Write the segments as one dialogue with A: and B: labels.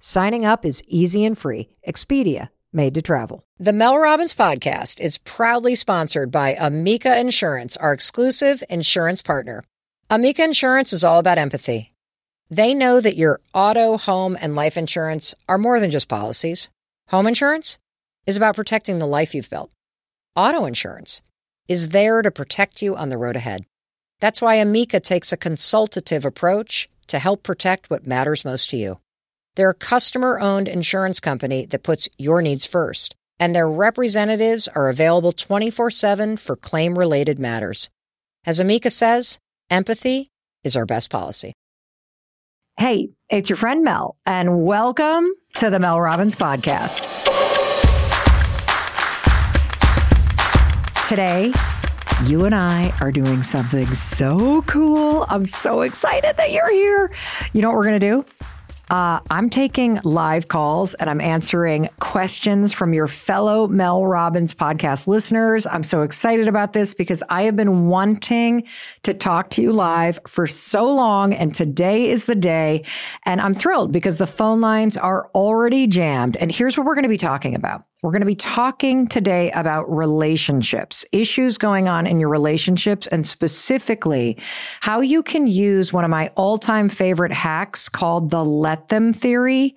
A: Signing up is easy and free. Expedia, made to travel. The Mel Robbins podcast is proudly sponsored by Amica Insurance, our exclusive insurance partner. Amica Insurance is all about empathy. They know that your auto, home, and life insurance are more than just policies. Home insurance is about protecting the life you've built. Auto insurance is there to protect you on the road ahead. That's why Amica takes a consultative approach to help protect what matters most to you. They're a customer owned insurance company that puts your needs first, and their representatives are available 24 7 for claim related matters. As Amica says, empathy is our best policy. Hey, it's your friend Mel, and welcome to the Mel Robbins Podcast. Today, you and I are doing something so cool. I'm so excited that you're here. You know what we're going to do? Uh, I'm taking live calls and I'm answering questions from your fellow Mel Robbins podcast listeners. I'm so excited about this because I have been wanting to talk to you live for so long. And today is the day. And I'm thrilled because the phone lines are already jammed. And here's what we're going to be talking about. We're going to be talking today about relationships, issues going on in your relationships, and specifically how you can use one of my all time favorite hacks called the let them theory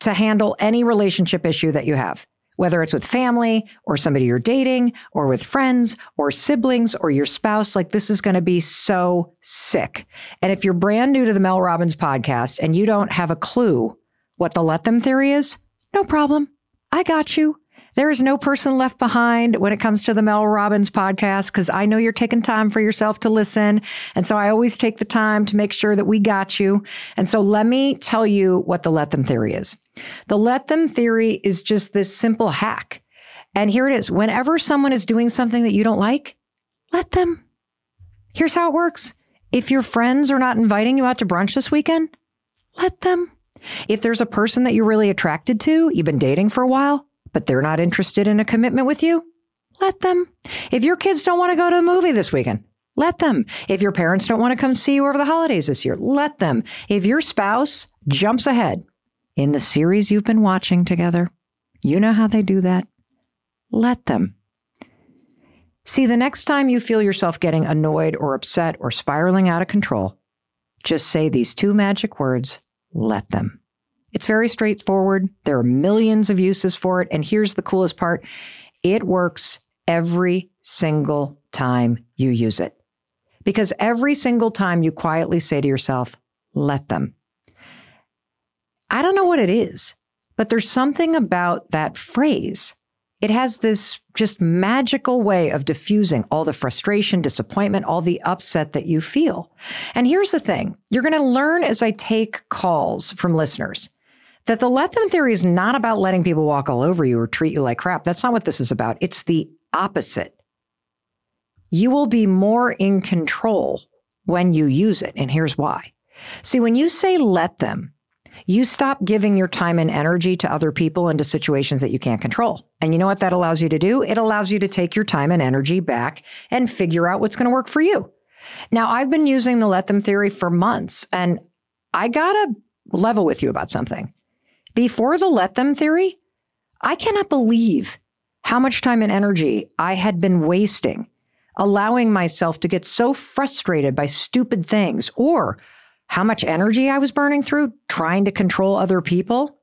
A: to handle any relationship issue that you have. Whether it's with family or somebody you're dating or with friends or siblings or your spouse, like this is going to be so sick. And if you're brand new to the Mel Robbins podcast and you don't have a clue what the let them theory is, no problem. I got you. There is no person left behind when it comes to the Mel Robbins podcast because I know you're taking time for yourself to listen. And so I always take the time to make sure that we got you. And so let me tell you what the let them theory is. The let them theory is just this simple hack. And here it is. Whenever someone is doing something that you don't like, let them. Here's how it works. If your friends are not inviting you out to brunch this weekend, let them. If there's a person that you're really attracted to, you've been dating for a while, but they're not interested in a commitment with you, let them. If your kids don't want to go to the movie this weekend, let them. If your parents don't want to come see you over the holidays this year, let them. If your spouse jumps ahead in the series you've been watching together, you know how they do that. Let them. See, the next time you feel yourself getting annoyed or upset or spiraling out of control, just say these two magic words let them. It's very straightforward. There are millions of uses for it. And here's the coolest part it works every single time you use it. Because every single time you quietly say to yourself, let them. I don't know what it is, but there's something about that phrase. It has this just magical way of diffusing all the frustration, disappointment, all the upset that you feel. And here's the thing you're going to learn as I take calls from listeners that the let them theory is not about letting people walk all over you or treat you like crap. That's not what this is about. It's the opposite. You will be more in control when you use it. And here's why. See, when you say let them, you stop giving your time and energy to other people into situations that you can't control. And you know what that allows you to do? It allows you to take your time and energy back and figure out what's going to work for you. Now, I've been using the let them theory for months and I got to level with you about something. Before the let them theory, I cannot believe how much time and energy I had been wasting allowing myself to get so frustrated by stupid things or how much energy I was burning through trying to control other people.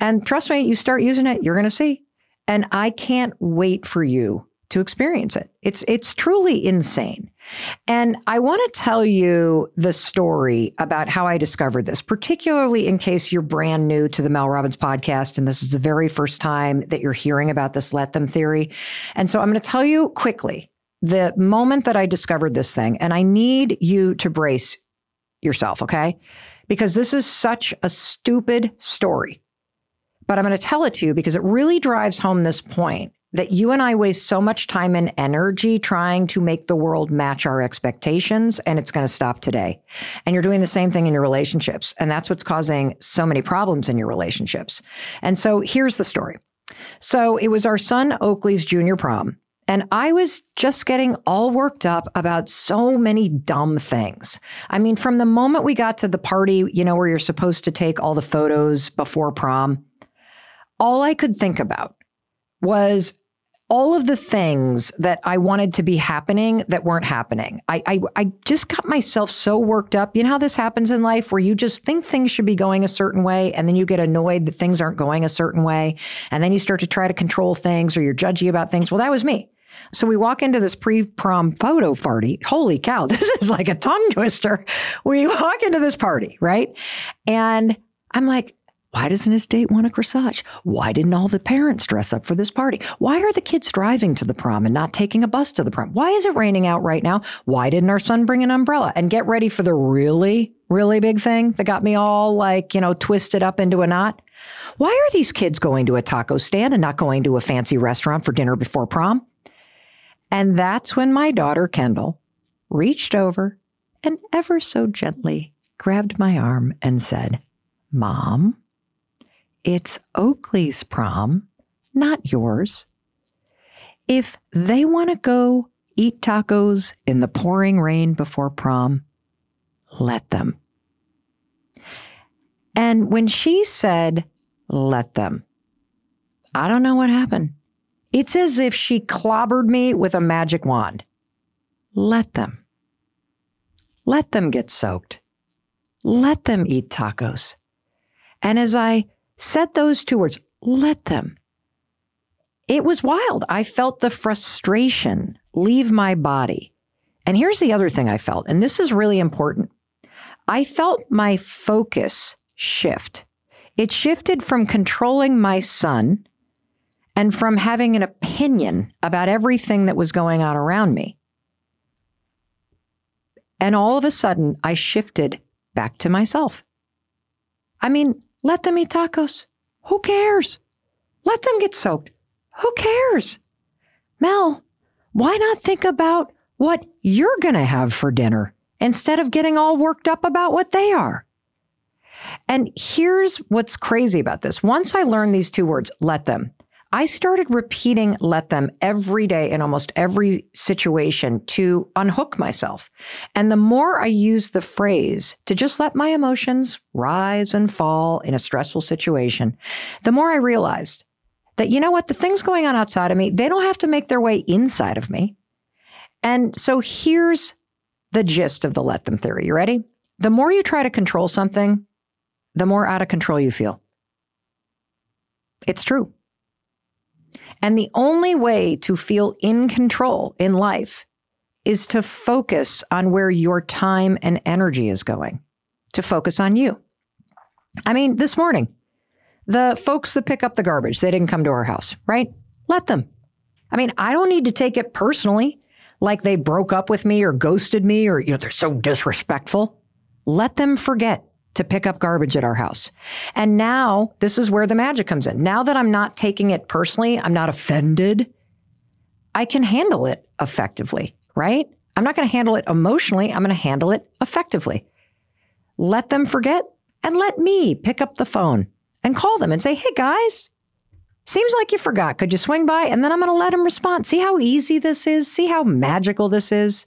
A: And trust me, you start using it, you're going to see. And I can't wait for you to experience it. It's it's truly insane. And I want to tell you the story about how I discovered this, particularly in case you're brand new to the Mel Robbins podcast and this is the very first time that you're hearing about this let them theory. And so I'm going to tell you quickly the moment that I discovered this thing and I need you to brace yourself, okay? Because this is such a stupid story. but I'm going to tell it to you because it really drives home this point that you and I waste so much time and energy trying to make the world match our expectations, and it's going to stop today. And you're doing the same thing in your relationships. And that's what's causing so many problems in your relationships. And so here's the story. So it was our son Oakley's junior prom. And I was just getting all worked up about so many dumb things. I mean, from the moment we got to the party, you know, where you're supposed to take all the photos before prom, all I could think about was all of the things that I wanted to be happening that weren't happening. I, I, I just got myself so worked up. You know how this happens in life where you just think things should be going a certain way and then you get annoyed that things aren't going a certain way. And then you start to try to control things or you're judgy about things. Well, that was me. So we walk into this pre-prom photo party. Holy cow. This is like a tongue twister. We walk into this party, right? And I'm like, why doesn't his date want a corsage? Why didn't all the parents dress up for this party? Why are the kids driving to the prom and not taking a bus to the prom? Why is it raining out right now? Why didn't our son bring an umbrella? And get ready for the really, really big thing that got me all like, you know, twisted up into a knot. Why are these kids going to a taco stand and not going to a fancy restaurant for dinner before prom? And that's when my daughter, Kendall, reached over and ever so gently grabbed my arm and said, Mom, it's Oakley's prom, not yours. If they want to go eat tacos in the pouring rain before prom, let them. And when she said, let them, I don't know what happened. It's as if she clobbered me with a magic wand. Let them. Let them get soaked. Let them eat tacos. And as I said those two words, let them. It was wild. I felt the frustration leave my body. And here's the other thing I felt, and this is really important. I felt my focus shift. It shifted from controlling my son and from having an opinion about everything that was going on around me. And all of a sudden, I shifted back to myself. I mean, let them eat tacos. Who cares? Let them get soaked. Who cares? Mel, why not think about what you're going to have for dinner instead of getting all worked up about what they are? And here's what's crazy about this. Once I learned these two words, let them, I started repeating let them every day in almost every situation to unhook myself. And the more I used the phrase to just let my emotions rise and fall in a stressful situation, the more I realized that, you know what, the things going on outside of me, they don't have to make their way inside of me. And so here's the gist of the let them theory. You ready? The more you try to control something, the more out of control you feel. It's true. And the only way to feel in control in life is to focus on where your time and energy is going, to focus on you. I mean, this morning, the folks that pick up the garbage, they didn't come to our house, right? Let them. I mean, I don't need to take it personally, like they broke up with me or ghosted me or, you know, they're so disrespectful. Let them forget to pick up garbage at our house. And now this is where the magic comes in. Now that I'm not taking it personally, I'm not offended. I can handle it effectively, right? I'm not going to handle it emotionally. I'm going to handle it effectively. Let them forget and let me pick up the phone and call them and say, Hey guys, seems like you forgot. Could you swing by? And then I'm going to let them respond. See how easy this is? See how magical this is?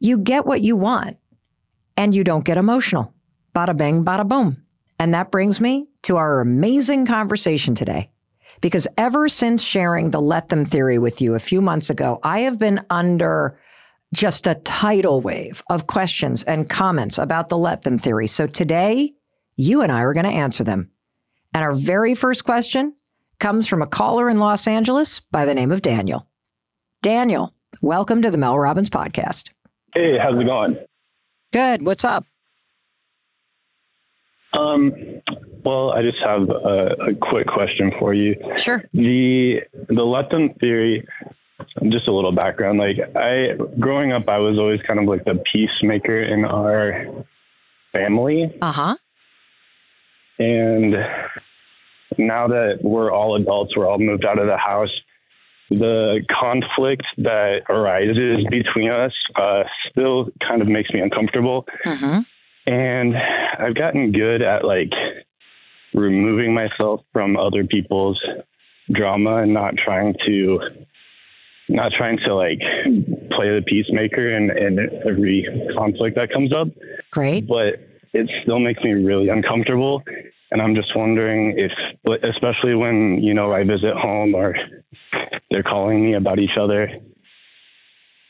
A: You get what you want and you don't get emotional. Bada bing, bada boom. And that brings me to our amazing conversation today. Because ever since sharing the let them theory with you a few months ago, I have been under just a tidal wave of questions and comments about the let them theory. So today, you and I are going to answer them. And our very first question comes from a caller in Los Angeles by the name of Daniel. Daniel, welcome to the Mel Robbins podcast.
B: Hey, how's it going?
A: Good. What's up?
B: Um, well, I just have a, a, quick question for you.
A: Sure.
B: The the them theory. Just a little background. Like I, growing up, I was always kind of like the peacemaker in our family.
A: Uh huh.
B: And now that we're all adults, we're all moved out of the house, the conflict that arises between us uh, still kind of makes me uncomfortable. Mm-hmm. And I've gotten good at like removing myself from other people's drama and not trying to not trying to like play the peacemaker in, in every conflict that comes up.
A: Great.
B: But it still makes me really uncomfortable. And I'm just wondering if, especially when, you know, I visit home or they're calling me about each other,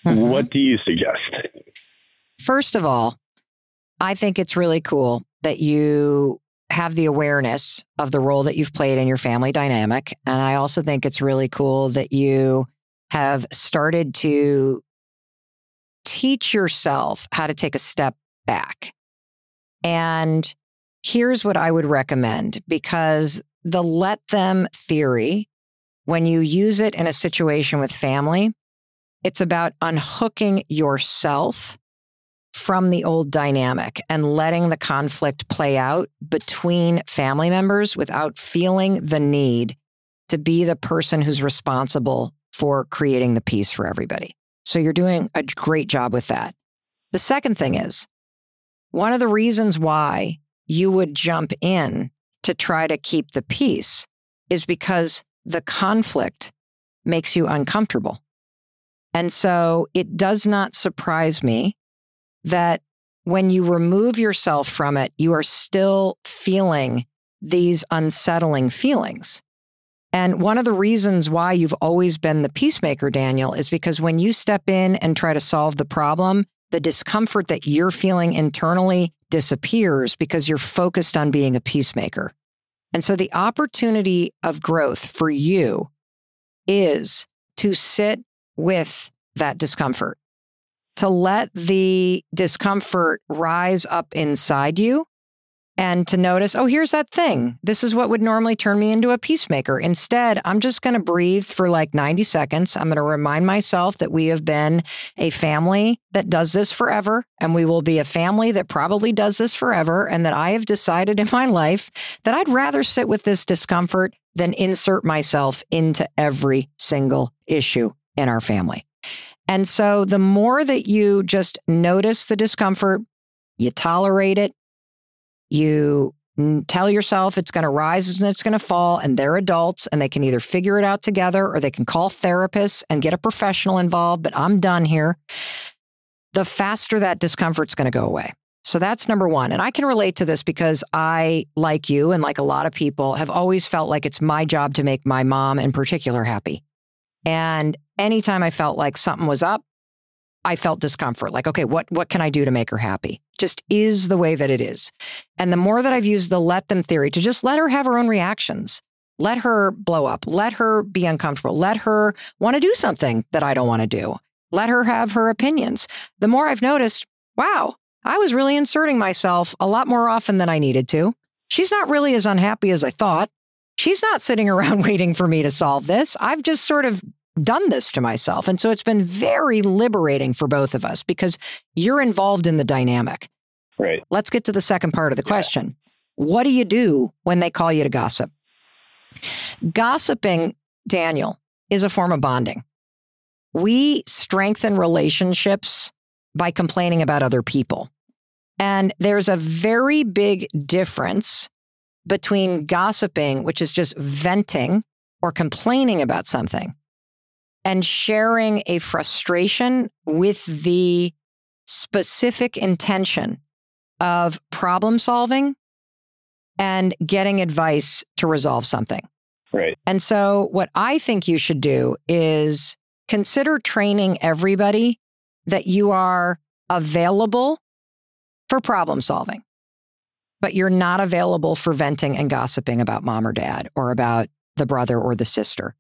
B: mm-hmm. what do you suggest?
A: First of all, I think it's really cool that you have the awareness of the role that you've played in your family dynamic. And I also think it's really cool that you have started to teach yourself how to take a step back. And here's what I would recommend because the let them theory, when you use it in a situation with family, it's about unhooking yourself from the old dynamic and letting the conflict play out between family members without feeling the need to be the person who's responsible for creating the peace for everybody. So you're doing a great job with that. The second thing is one of the reasons why you would jump in to try to keep the peace is because the conflict makes you uncomfortable. And so it does not surprise me that when you remove yourself from it, you are still feeling these unsettling feelings. And one of the reasons why you've always been the peacemaker, Daniel, is because when you step in and try to solve the problem, the discomfort that you're feeling internally disappears because you're focused on being a peacemaker. And so the opportunity of growth for you is to sit with that discomfort to let the discomfort rise up inside you and to notice, oh, here's that thing. Mm-hmm. This is what would normally turn me into a peacemaker. Instead, I'm just going to breathe for like 90 seconds. I'm going to remind myself that we have been a family that does this forever, and we will be a family that probably does this forever. And that I have decided in my life that I'd rather sit with this discomfort than insert myself into every single issue in our family. And so the more that you just notice the discomfort, you tolerate it, you tell yourself it's going to rise and it's going to fall, and they're adults and they can either figure it out together or they can call therapists and get a professional involved, but I'm done here. The faster that discomfort's going to go away. So that's number one. And I can relate to this because I, like you and like a lot of people, have always felt like it's my job to make my mom in particular happy. And anytime I felt like something was up, I felt discomfort. Like, okay, what, what can I do to make her happy? Just is the way that it is. And the more that I've used the let them theory to just let her have her own reactions, let her blow up, let her be uncomfortable, let her want to do something that I don't want to do, let her have her opinions. The more I've noticed, wow, I was really inserting myself a lot more often than I needed to. She's not really as unhappy as I thought. She's not sitting around waiting for me to solve this. I've just sort of done this to myself. And so it's been very liberating for both of us because you're involved in the dynamic.
B: Right.
A: Let's get to the second part of the question. What do you do when they call you to gossip? Gossiping, Daniel, is a form of bonding. We strengthen relationships by complaining about other people. And there's a very big difference between gossiping, which is just venting or complaining about something, and sharing a frustration with the specific intention of problem solving and getting advice to resolve something.
B: Right.
A: And so, what I think you should do is consider training everybody that you are available for problem solving, but you're not available for venting and gossiping about mom or dad or about the brother or the sister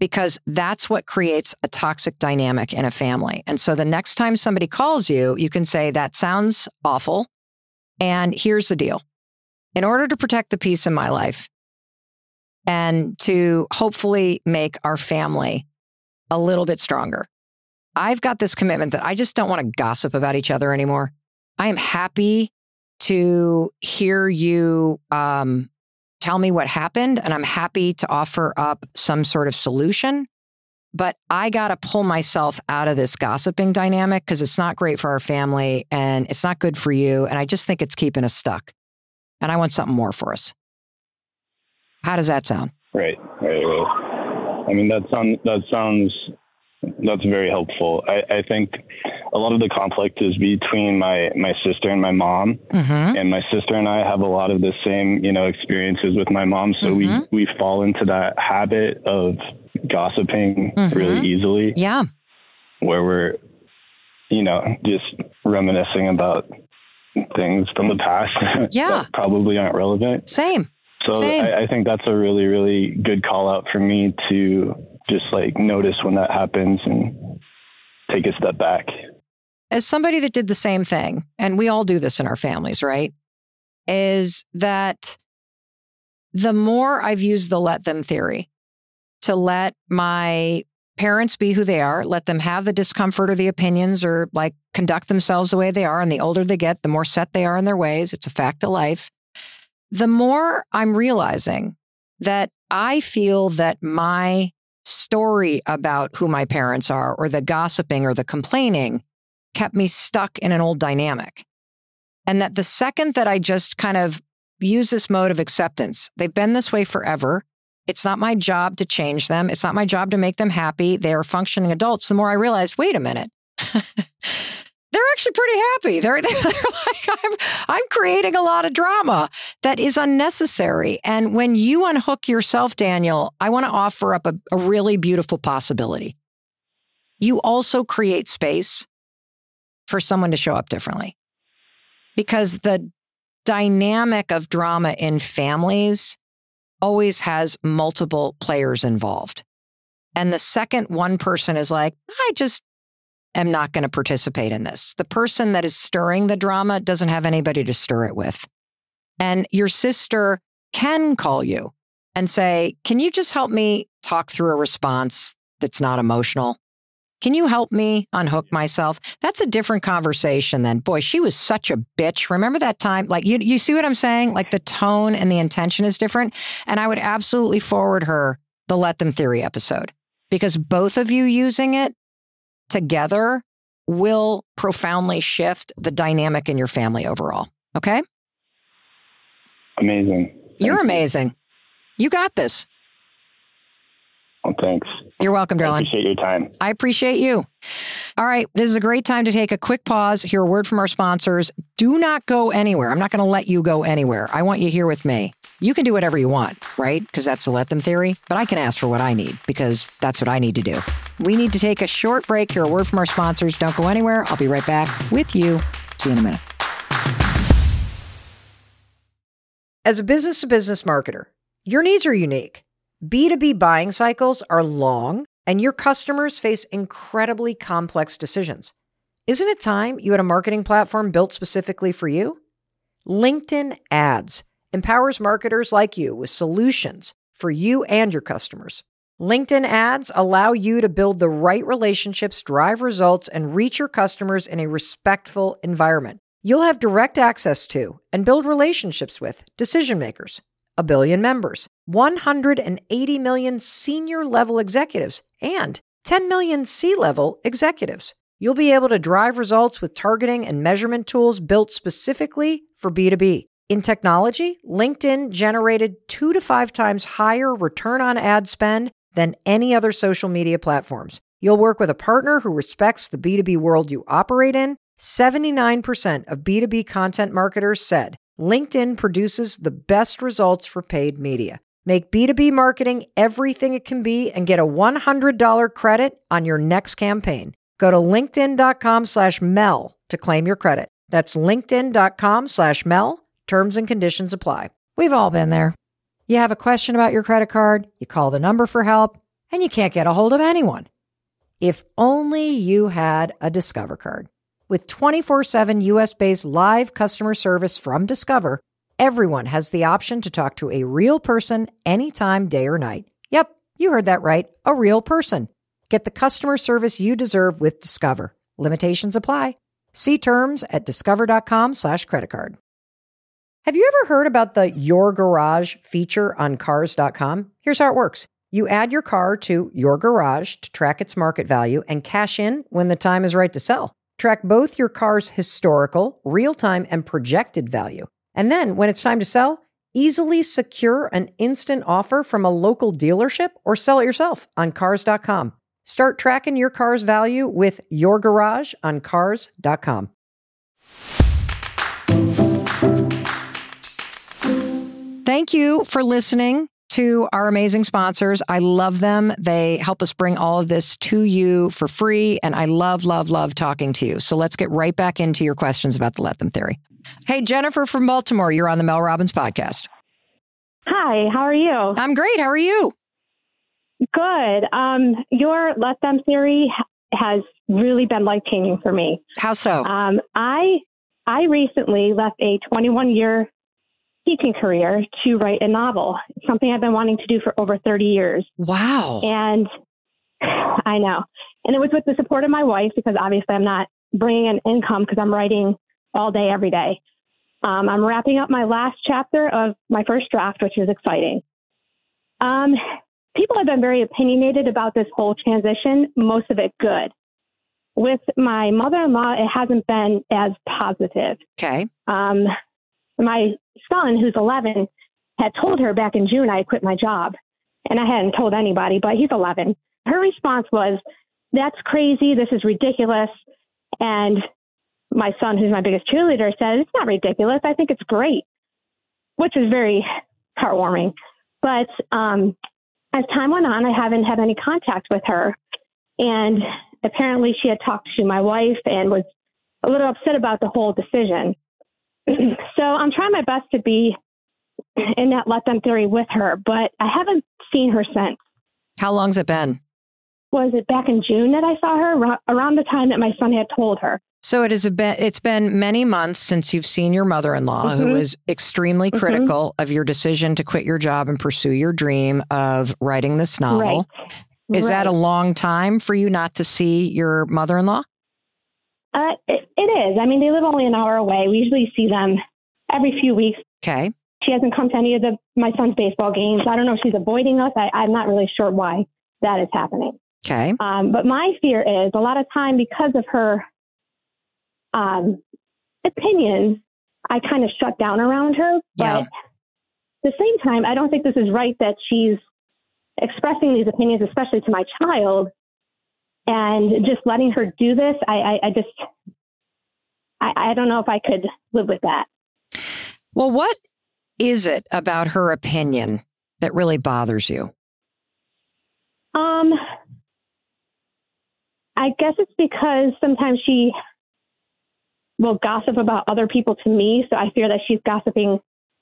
A: because that's what creates a toxic dynamic in a family. And so the next time somebody calls you, you can say, That sounds awful. And here's the deal in order to protect the peace in my life and to hopefully make our family a little bit stronger, I've got this commitment that I just don't want to gossip about each other anymore. I am happy to hear you um, tell me what happened, and I'm happy to offer up some sort of solution. But I got to pull myself out of this gossiping dynamic because it's not great for our family and it's not good for you. And I just think it's keeping us stuck. And I want something more for us. How does that sound?
B: Right, right, right. I mean, that sounds that sounds that's very helpful. I, I think a lot of the conflict is between my my sister and my mom, mm-hmm. and my sister and I have a lot of the same you know experiences with my mom. So mm-hmm. we we fall into that habit of gossiping mm-hmm. really easily.
A: Yeah,
B: where we're you know just reminiscing about things from the past
A: yeah.
B: that probably aren't relevant.
A: Same.
B: So I, I, think that's a really, really good call out for me to just like notice when that happens and take a step back.
A: As somebody that did the same thing, and we all do this in our families, right? Is that the more I've used the let them theory to let my parents be who they are, let them have the discomfort or the opinions or like conduct themselves the way they are. And the older they get, the more set they are in their ways. It's a fact of life. The more I'm realizing that I feel that my story about who my parents are or the gossiping or the complaining kept me stuck in an old dynamic. And that the second that I just kind of use this mode of acceptance, they've been this way forever. It's not my job to change them. It's not my job to make them happy. They are functioning adults. The more I realized, wait a minute. they're actually pretty happy. They're, they're, like, I'm, I'm creating a lot of drama that is unnecessary. And when you unhook yourself, Daniel, I want to offer up a, a really beautiful possibility. You also create space for someone to show up differently because the dynamic of drama in families always has multiple players involved. And the second one person is like, I just am not going to participate in this. The person that is stirring the drama doesn't have anybody to stir it with. And your sister can call you and say, Can you just help me talk through a response that's not emotional? Can you help me unhook myself? That's a different conversation than, boy, she was such a bitch. Remember that time? Like, you, you see what I'm saying? Like, the tone and the intention is different. And I would absolutely forward her the Let Them Theory episode because both of you using it together will profoundly shift the dynamic in your family overall. Okay?
B: Amazing.
A: Thank You're amazing. You got this.
B: Well, thanks.
A: You're welcome, darling.
B: I appreciate your time.
A: I appreciate you. All right. This is a great time to take a quick pause, hear a word from our sponsors. Do not go anywhere. I'm not going to let you go anywhere. I want you here with me. You can do whatever you want, right? Because that's the let them theory. But I can ask for what I need because that's what I need to do. We need to take a short break, hear a word from our sponsors. Don't go anywhere. I'll be right back with you. See you in a minute. As a business to business marketer, your needs are unique. B2B buying cycles are long, and your customers face incredibly complex decisions. Isn't it time you had a marketing platform built specifically for you? LinkedIn Ads empowers marketers like you with solutions for you and your customers. LinkedIn ads allow you to build the right relationships, drive results, and reach your customers in a respectful environment. You'll have direct access to and build relationships with decision makers, a billion members, 180 million senior level executives, and 10 million C level executives. You'll be able to drive results with targeting and measurement tools built specifically for B2B. In technology, LinkedIn generated two to five times higher return on ad spend than any other social media platforms. You'll work with a partner who respects the B2B world you operate in. 79% of B2B content marketers said LinkedIn produces the best results for paid media. Make B2B marketing everything it can be and get a $100 credit on your next campaign. Go to linkedin.com slash Mel to claim your credit. That's linkedin.com slash Mel. Terms and conditions apply. We've all been there. You have a question about your credit card, you call the number for help, and you can't get a hold of anyone. If only you had a Discover card. With 24 7 US based live customer service from Discover, everyone has the option to talk to a real person anytime, day or night. Yep, you heard that right. A real person. Get the customer service you deserve with Discover. Limitations apply. See terms at discover.com slash credit card. Have you ever heard about the Your Garage feature on cars.com? Here's how it works. You add your car to your garage to track its market value and cash in when the time is right to sell. Track both your car's historical, real time, and projected value. And then when it's time to sell, easily secure an instant offer from a local dealership or sell it yourself on cars.com. Start tracking your car's value with your garage on cars.com. Thank you for listening to our amazing sponsors. I love them. They help us bring all of this to you for free. And I love, love, love talking to you. So let's get right back into your questions about the Let Them theory. Hey, Jennifer from Baltimore, you're on the Mel Robbins podcast.
C: Hi, how are you?
A: I'm great. How are you?
C: Good. Um, your Let Them theory has really been life changing for me.
A: How so?
C: Um, I I recently left a 21 year teaching career to write a novel, something I've been wanting to do for over 30 years.
A: Wow.
C: And I know. And it was with the support of my wife because obviously I'm not bringing in income because I'm writing all day, every day. Um, I'm wrapping up my last chapter of my first draft, which is exciting. Um, people have been very opinionated about this whole transition, most of it good. With my mother in law, it hasn't been as positive.
A: Okay.
C: Um, my son, who's 11, had told her back in June I quit my job. And I hadn't told anybody, but he's 11. Her response was, That's crazy. This is ridiculous. And my son, who's my biggest cheerleader, said, It's not ridiculous. I think it's great, which is very heartwarming. But um, as time went on, I haven't had any contact with her. And apparently, she had talked to my wife and was a little upset about the whole decision. so I'm trying my best to be in that let them theory with her, but I haven't seen her since.
A: How long's it been?
C: Was it back in June that I saw her around the time that my son had told her?
A: So it is a bit, it's been many months since you've seen your mother-in-law mm-hmm. who was extremely mm-hmm. critical mm-hmm. of your decision to quit your job and pursue your dream of writing this novel. Right. Is right. that a long time for you not to see your mother-in-law?
C: Uh, it, it is. I mean, they live only an hour away. We usually see them every few weeks.
A: Okay.
C: She hasn't come to any of the my son's baseball games. I don't know if she's avoiding us. I, I'm not really sure why that is happening.
A: Okay.
C: Um, but my fear is a lot of time because of her um, opinions, I kind of shut down around her. But yeah. at the same time, I don't think this is right that she's expressing these opinions, especially to my child, and just letting her do this. I, I, I just, I, I don't know if I could live with that.
A: Well, what is it about her opinion that really bothers you?
C: Um, I guess it's because sometimes she will gossip about other people to me. So I fear that she's gossiping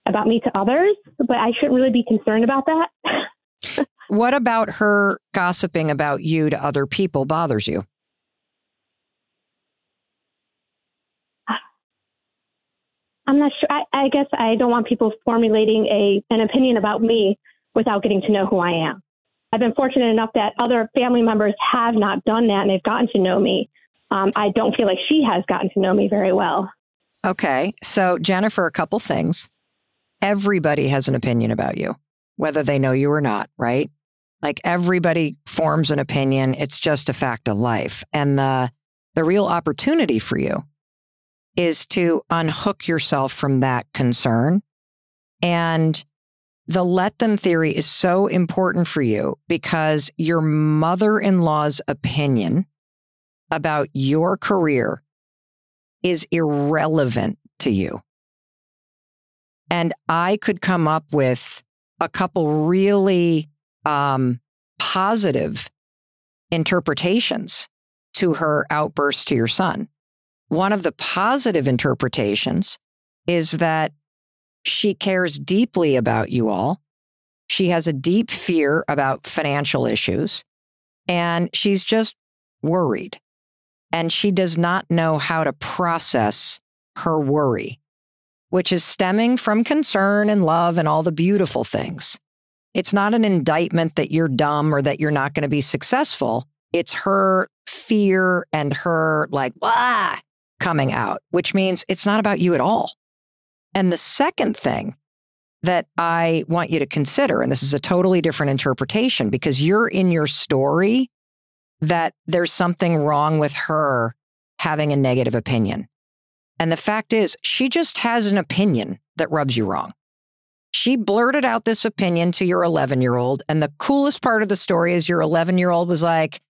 C: about me to others, but I shouldn't really be concerned about that.
A: what about her gossiping about you to other people bothers you?
C: I'm not sure. I, I guess I don't want people formulating a an opinion about me without getting to know who I am. I've been fortunate enough that other family members have not done that and they've gotten to know me um, I don't feel like she has gotten to know me very well.
A: Okay. So, Jennifer, a couple things. Everybody has an opinion about you, whether they know you or not, right? Like everybody forms an opinion. It's just a fact of life. And the, the real opportunity for you is to unhook yourself from that concern. And the let them theory is so important for you because your mother in law's opinion about your career is irrelevant to you. And I could come up with a couple really um, positive interpretations to her outburst to your son. One of the positive interpretations is that she cares deeply about you all. She has a deep fear about financial issues, and she's just worried and she does not know how to process her worry, which is stemming from concern and love and all the beautiful things. It's not an indictment that you're dumb or that you're not going to be successful. It's her fear and her like, ah, coming out, which means it's not about you at all. And the second thing that I want you to consider, and this is a totally different interpretation because you're in your story that there's something wrong with her having a negative opinion. And the fact is, she just has an opinion that rubs you wrong. She blurted out this opinion to your 11 year old. And the coolest part of the story is your 11 year old was like,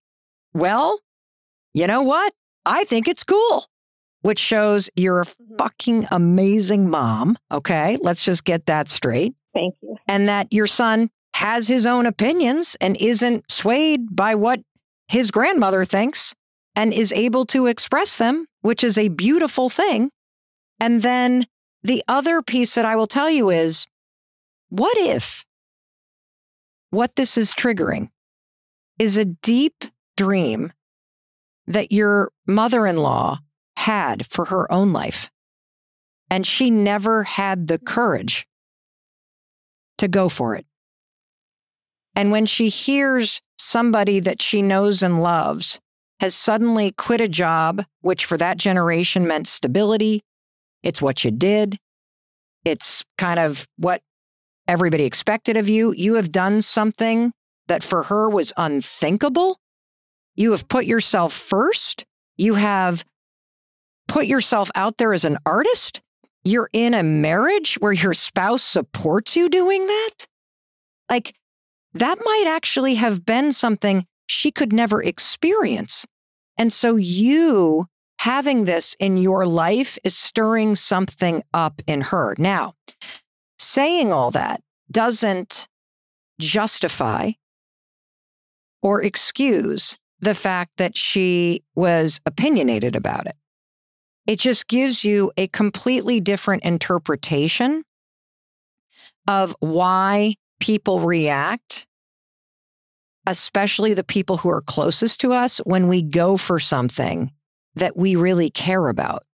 A: Well, you know what? I think it's cool, which shows you're a
C: Mm-hmm.
A: fucking amazing mom. Okay. Let's just get that straight.
C: Thank you.
A: And that your son has his own opinions and isn't swayed by what his grandmother thinks and is able to express them, which is a beautiful thing. And then the other piece that I will tell you is what if what this is triggering is a deep dream that your mother in law had for her own life? And she never had the courage to go for it. And when she hears somebody that she knows and loves has suddenly quit a job, which for that generation meant stability, it's what you did, it's kind of what everybody expected of you. You have done something that for her was unthinkable. You have put yourself first. You have put yourself out there as an artist. You're in a marriage where your spouse supports you doing that. Like, that might actually have been something she could never experience. And so, you having this in your life is stirring something up in her. Now, saying all that doesn't justify or excuse the fact that she was opinionated about it. It just gives you a completely different interpretation of why people react, especially the people who are closest to us, when we go for something that we really care about.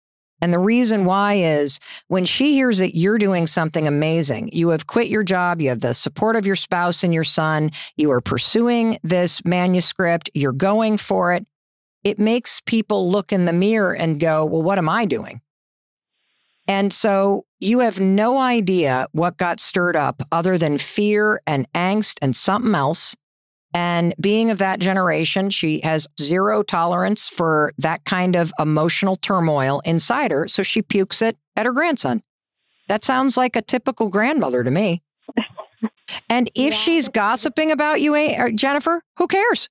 A: And the reason why is when she hears that you're doing something amazing, you have quit your job, you have the support of your spouse and your son, you are pursuing this manuscript, you're going for it. It makes people look in the mirror and go, Well, what am I doing? And so you have no idea what got stirred up other than fear and angst and something else. And being of that generation, she has zero tolerance for that kind of emotional turmoil inside her. So she pukes it at her grandson. That sounds like a typical grandmother to me. And if
C: Yeah.
A: she's gossiping about you, eh, Jennifer, who cares?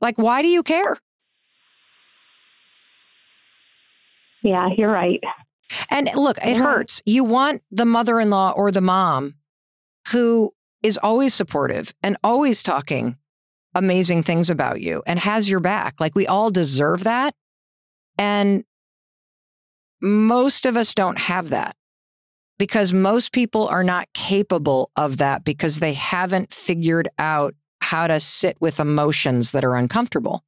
A: Like, why do you care?
C: Yeah, you're right.
A: And look, it
C: Yeah.
A: hurts. You want the mother in law or the mom who is always supportive and always talking amazing things about you and has your back. Like we all deserve that. And most of us don't have that because most people are not capable of that because they haven't figured out how to sit with emotions that are uncomfortable.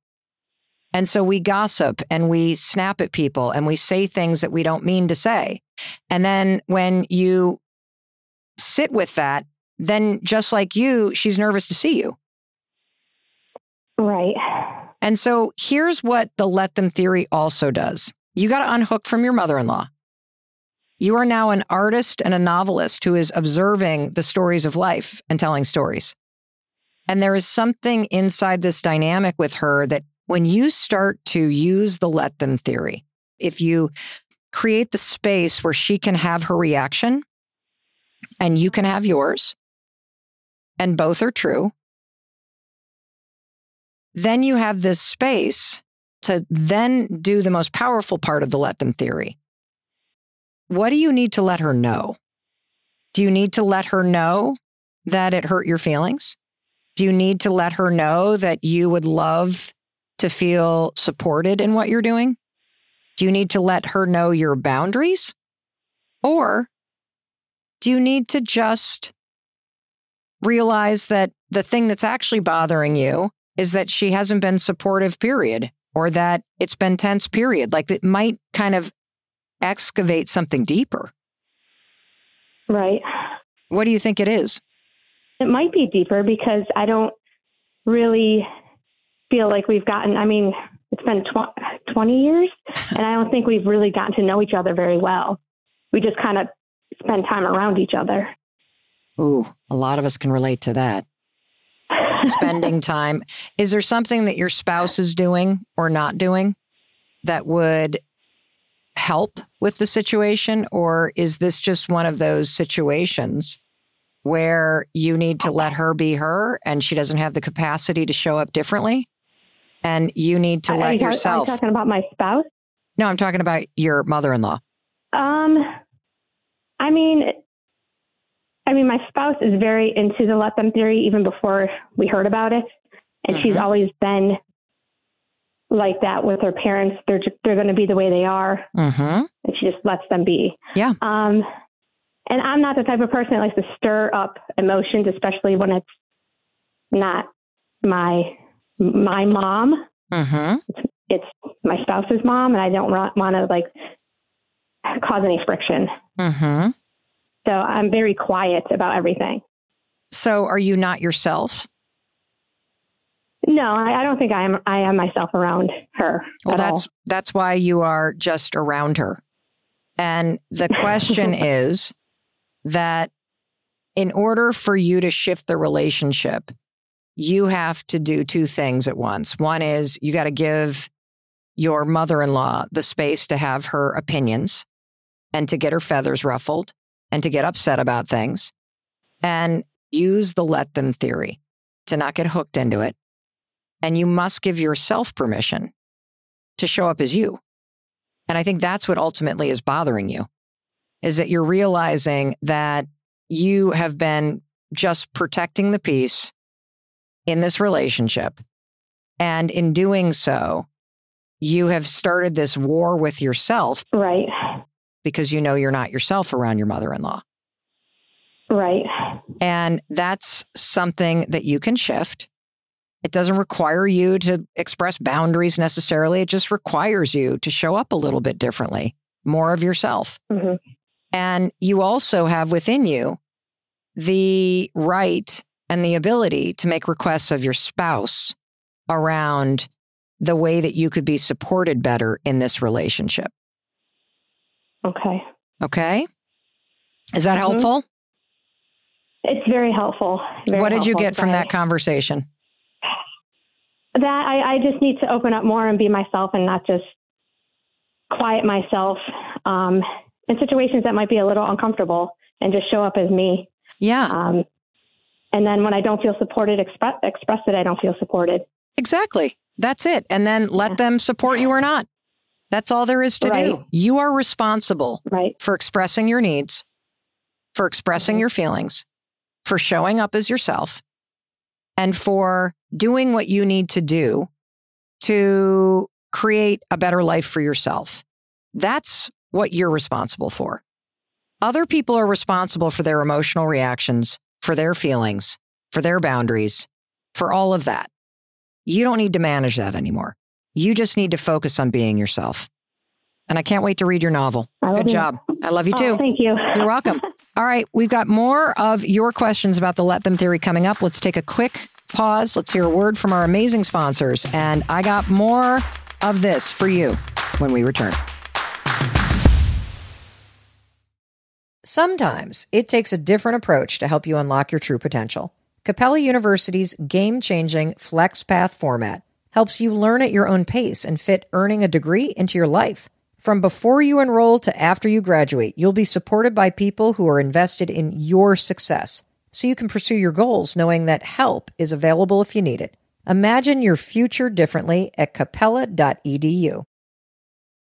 A: And so we gossip and we snap at people and we say things that we don't mean to say. And then when you sit with that, then just like you, she's nervous to see you.
C: Right.
A: And so here's what the let them theory also does you got to unhook from your mother in law. You are now an artist and a novelist who is observing the stories of life and telling stories. And there is something inside this dynamic with her that when you start to use the let them theory, if you create the space where she can have her reaction and you can have yours, and both are true, then you have this space to then do the most powerful part of the let them theory. What do you need to let her know? Do you need to let her know that it hurt your feelings? Do you need to let her know that you would love to feel supported in what you're doing? Do you need to let her know your boundaries? Or do you need to just realize that the thing that's actually bothering you is that she hasn't been supportive, period, or that it's been tense, period? Like it might kind of excavate something deeper.
C: Right.
A: What do you think it is?
C: It might be deeper because I don't really feel like we've gotten, I mean, it's been tw- 20 years, and I don't think we've really gotten to know each other very well. we just kind of spend time around each other.
A: Ooh, a lot of us can relate to that. Spending time. Is there something that your spouse is doing or not doing that would help with the situation? Or is this just one of those situations where you need to let her be her and she doesn't have the capacity to show up differently? And you need to
C: Are
A: let
C: are
A: yourself.
C: you talking about my spouse?
A: no, I'm talking about your mother in law.
C: Um, I mean, I mean, my spouse is very into the let them theory even before we heard about it, and she's
A: Mhm.
C: always been like that with her parents. They're ju- they're going to be the way they are,
A: Mm-hmm.
C: and she just lets them be.
A: Yeah.
C: Um, and I'm not the type of person that likes to stir up emotions, especially when it's not my my mom.
A: Mm-hmm.
C: It's my spouse's mom, and I don't want to like cause any friction.
A: Mm-hmm.
C: So I'm very quiet about everything.
A: So are you not yourself?
C: No, I, I don't think I am. I am myself around her.
A: Well, that's
C: all.
A: that's why you are just around her. And the question is that in order for you to shift the relationship, you have to do two things at once. One is you got to give your mother-in-law the space to have her opinions and to get her feathers ruffled and to get upset about things and use the let them theory to not get hooked into it. And you must give yourself permission to show up as you. And I think that's what ultimately is bothering you is that you're realizing that you have been just protecting the peace in this relationship. And in doing so, you have started this war with yourself
C: right,
A: because you know you're not yourself around your mother in law.
C: right,
A: And that's something that you can shift. It doesn't require you to express boundaries necessarily. It just requires you to show up a little bit differently, more of yourself.
C: hmm
A: And you also have within you the right and the ability to make requests of your spouse around the way that you could be supported better in this relationship.
C: Okay.
A: Okay. Is that
C: Mhm.
A: helpful?
C: It's very helpful. very
A: what did you get from that conversation?
C: That I, I just need to open up more and be myself and not just quiet myself um, in situations that might be a little uncomfortable and just show up as me.
A: Yeah,
C: Um, and then when I don't feel supported, express, express it. I don't feel supported.
A: exactly. That's it. And then let
C: Yeah.
A: them support you or not. That's all there is to do. You are responsible
C: Right.
A: for expressing your needs, for expressing
C: Mhm.
A: your feelings, for showing up as yourself, and for doing what you need to do to create a better life for yourself. That's what you're responsible for. Other people are responsible for their emotional reactions, for their feelings, for their boundaries, for all of that. You don't need to manage that anymore. You just need to focus on being yourself. And I can't wait to read your novel. Good
C: you.
A: job. I love you
C: Oh,
A: too.
C: thank you.
A: You're welcome. All right, we've got more of your questions about the Let Them Theory coming up. Let's take a quick pause. Let's hear a word from our amazing sponsors. And I got more of this for you when we return. Sometimes it takes a different approach to help you unlock your true potential. Capella University's game changing FlexPath format helps you learn at your own pace and fit earning a degree into your life. From before you enroll to after you graduate, you'll be supported by people who are invested in your success so you can pursue your goals knowing that help is available if you need it. Imagine your future differently at capella.edu.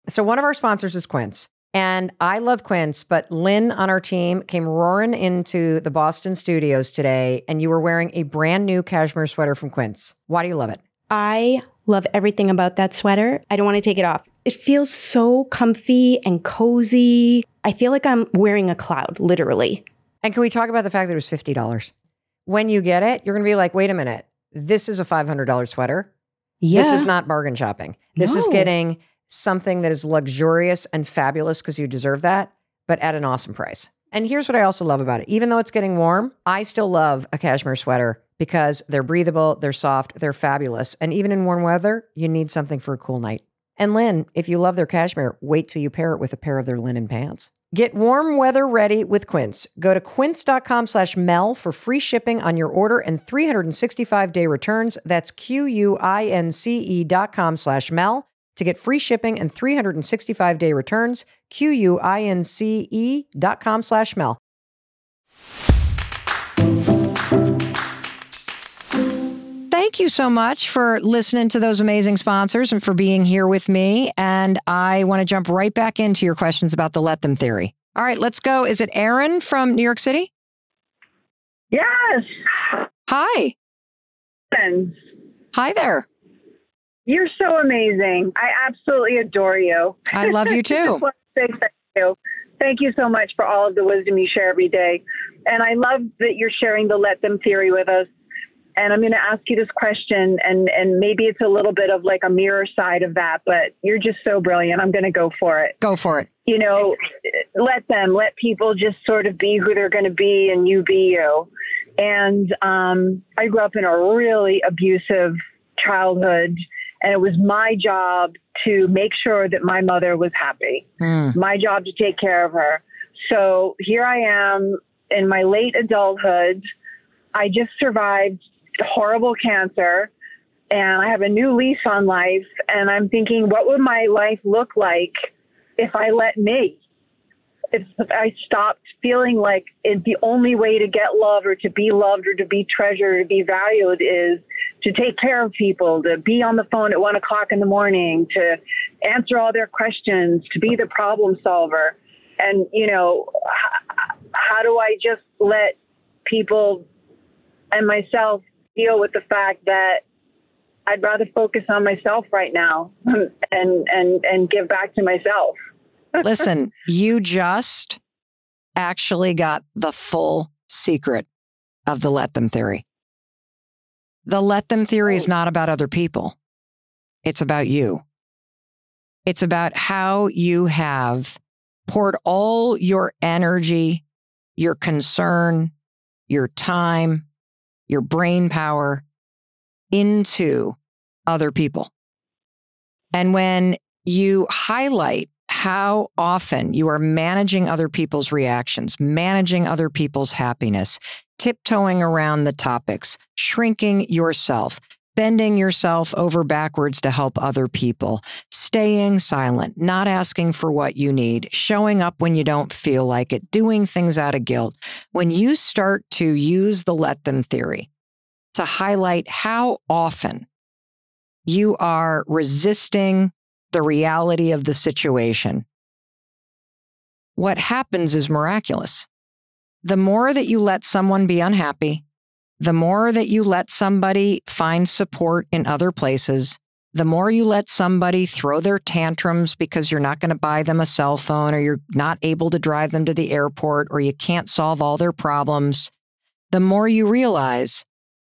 A: So, one of our sponsors is Quince. And I love Quince, but Lynn on our team came roaring into the Boston studios today, and you were wearing a brand new cashmere sweater from Quince. Why do you love it?
D: I love everything about that sweater. I don't want to take it off. It feels so comfy and cozy. I feel like I'm wearing a cloud, literally.
A: And can we talk about the fact that it was $50? When you get it, you're going to be like, wait a minute, this is a $500 sweater.
D: Yeah.
A: This is not bargain shopping. This is getting something that is luxurious and fabulous because you deserve that, but at an awesome price. And here's what I also love about it. Even though it's getting warm, I still love a cashmere sweater because they're breathable, they're soft, they're fabulous. And even in warm weather, you need something for a cool night. And Lynn, if you love their cashmere, wait till you pair it with a pair of their linen pants. Get warm weather ready with Quince. Go to quince.com slash Mel for free shipping on your order and 365 day returns. That's Q U I N C E dot com slash Mel to get free shipping and 365 day returns. Q U I N C E dot com slash Mel. Thank you so much for listening to those amazing sponsors and for being here with me. And I want to jump right back into your questions about the let them theory. All right, let's go. Is it Aaron from New York City?
E: Yes.
A: Hi. Hi there.
E: You're so amazing. I absolutely adore you.
A: I love you too.
E: thank you. Thank you so much for all of the wisdom you share every day. And I love that you're sharing the let them theory with us. And I'm going to ask you this question, and, and maybe it's a little bit of like a mirror side of that, but you're just so brilliant. I'm going to go for it.
A: Go for it.
E: You know, let them, let people just sort of be who they're going to be and you be you. And um, I grew up in a really abusive childhood, and it was my job to make sure that my mother was happy,
A: Mm.
E: my job to take care of her. So here I am in my late adulthood. I just survived horrible cancer and I have a new lease on life. And I'm thinking, what would my life look like if I let me? If I stopped feeling like it, the only way to get love or to be loved or to be treasured or to be valued is to take care of people, to be on the phone at one o'clock in the morning, to answer all their questions, to be the problem solver. And, you know, how do I just let people and myself deal with the fact that I'd rather focus on myself right now and and and give back to myself.
A: Listen, you just actually got the full secret of the let them theory. The let them theory is oh. not about other people. It's about you. It's about how you have poured all your energy, your concern, your time, your brain power into other people. And when you highlight how often you are managing other people's reactions, managing other people's happiness, tiptoeing around the topics, shrinking yourself, bending yourself over backwards to help other people, staying silent, not asking for what you need, showing up when you don't feel like it, doing things out of guilt. When you start to use the let them theory to highlight how often you are resisting the reality of the situation, what happens is miraculous. The more that you let someone be unhappy, the more that you let somebody find support in other places, the more you let somebody throw their tantrums because you're not going to buy them a cell phone or you're not able to drive them to the airport or you can't solve all their problems, the more you realize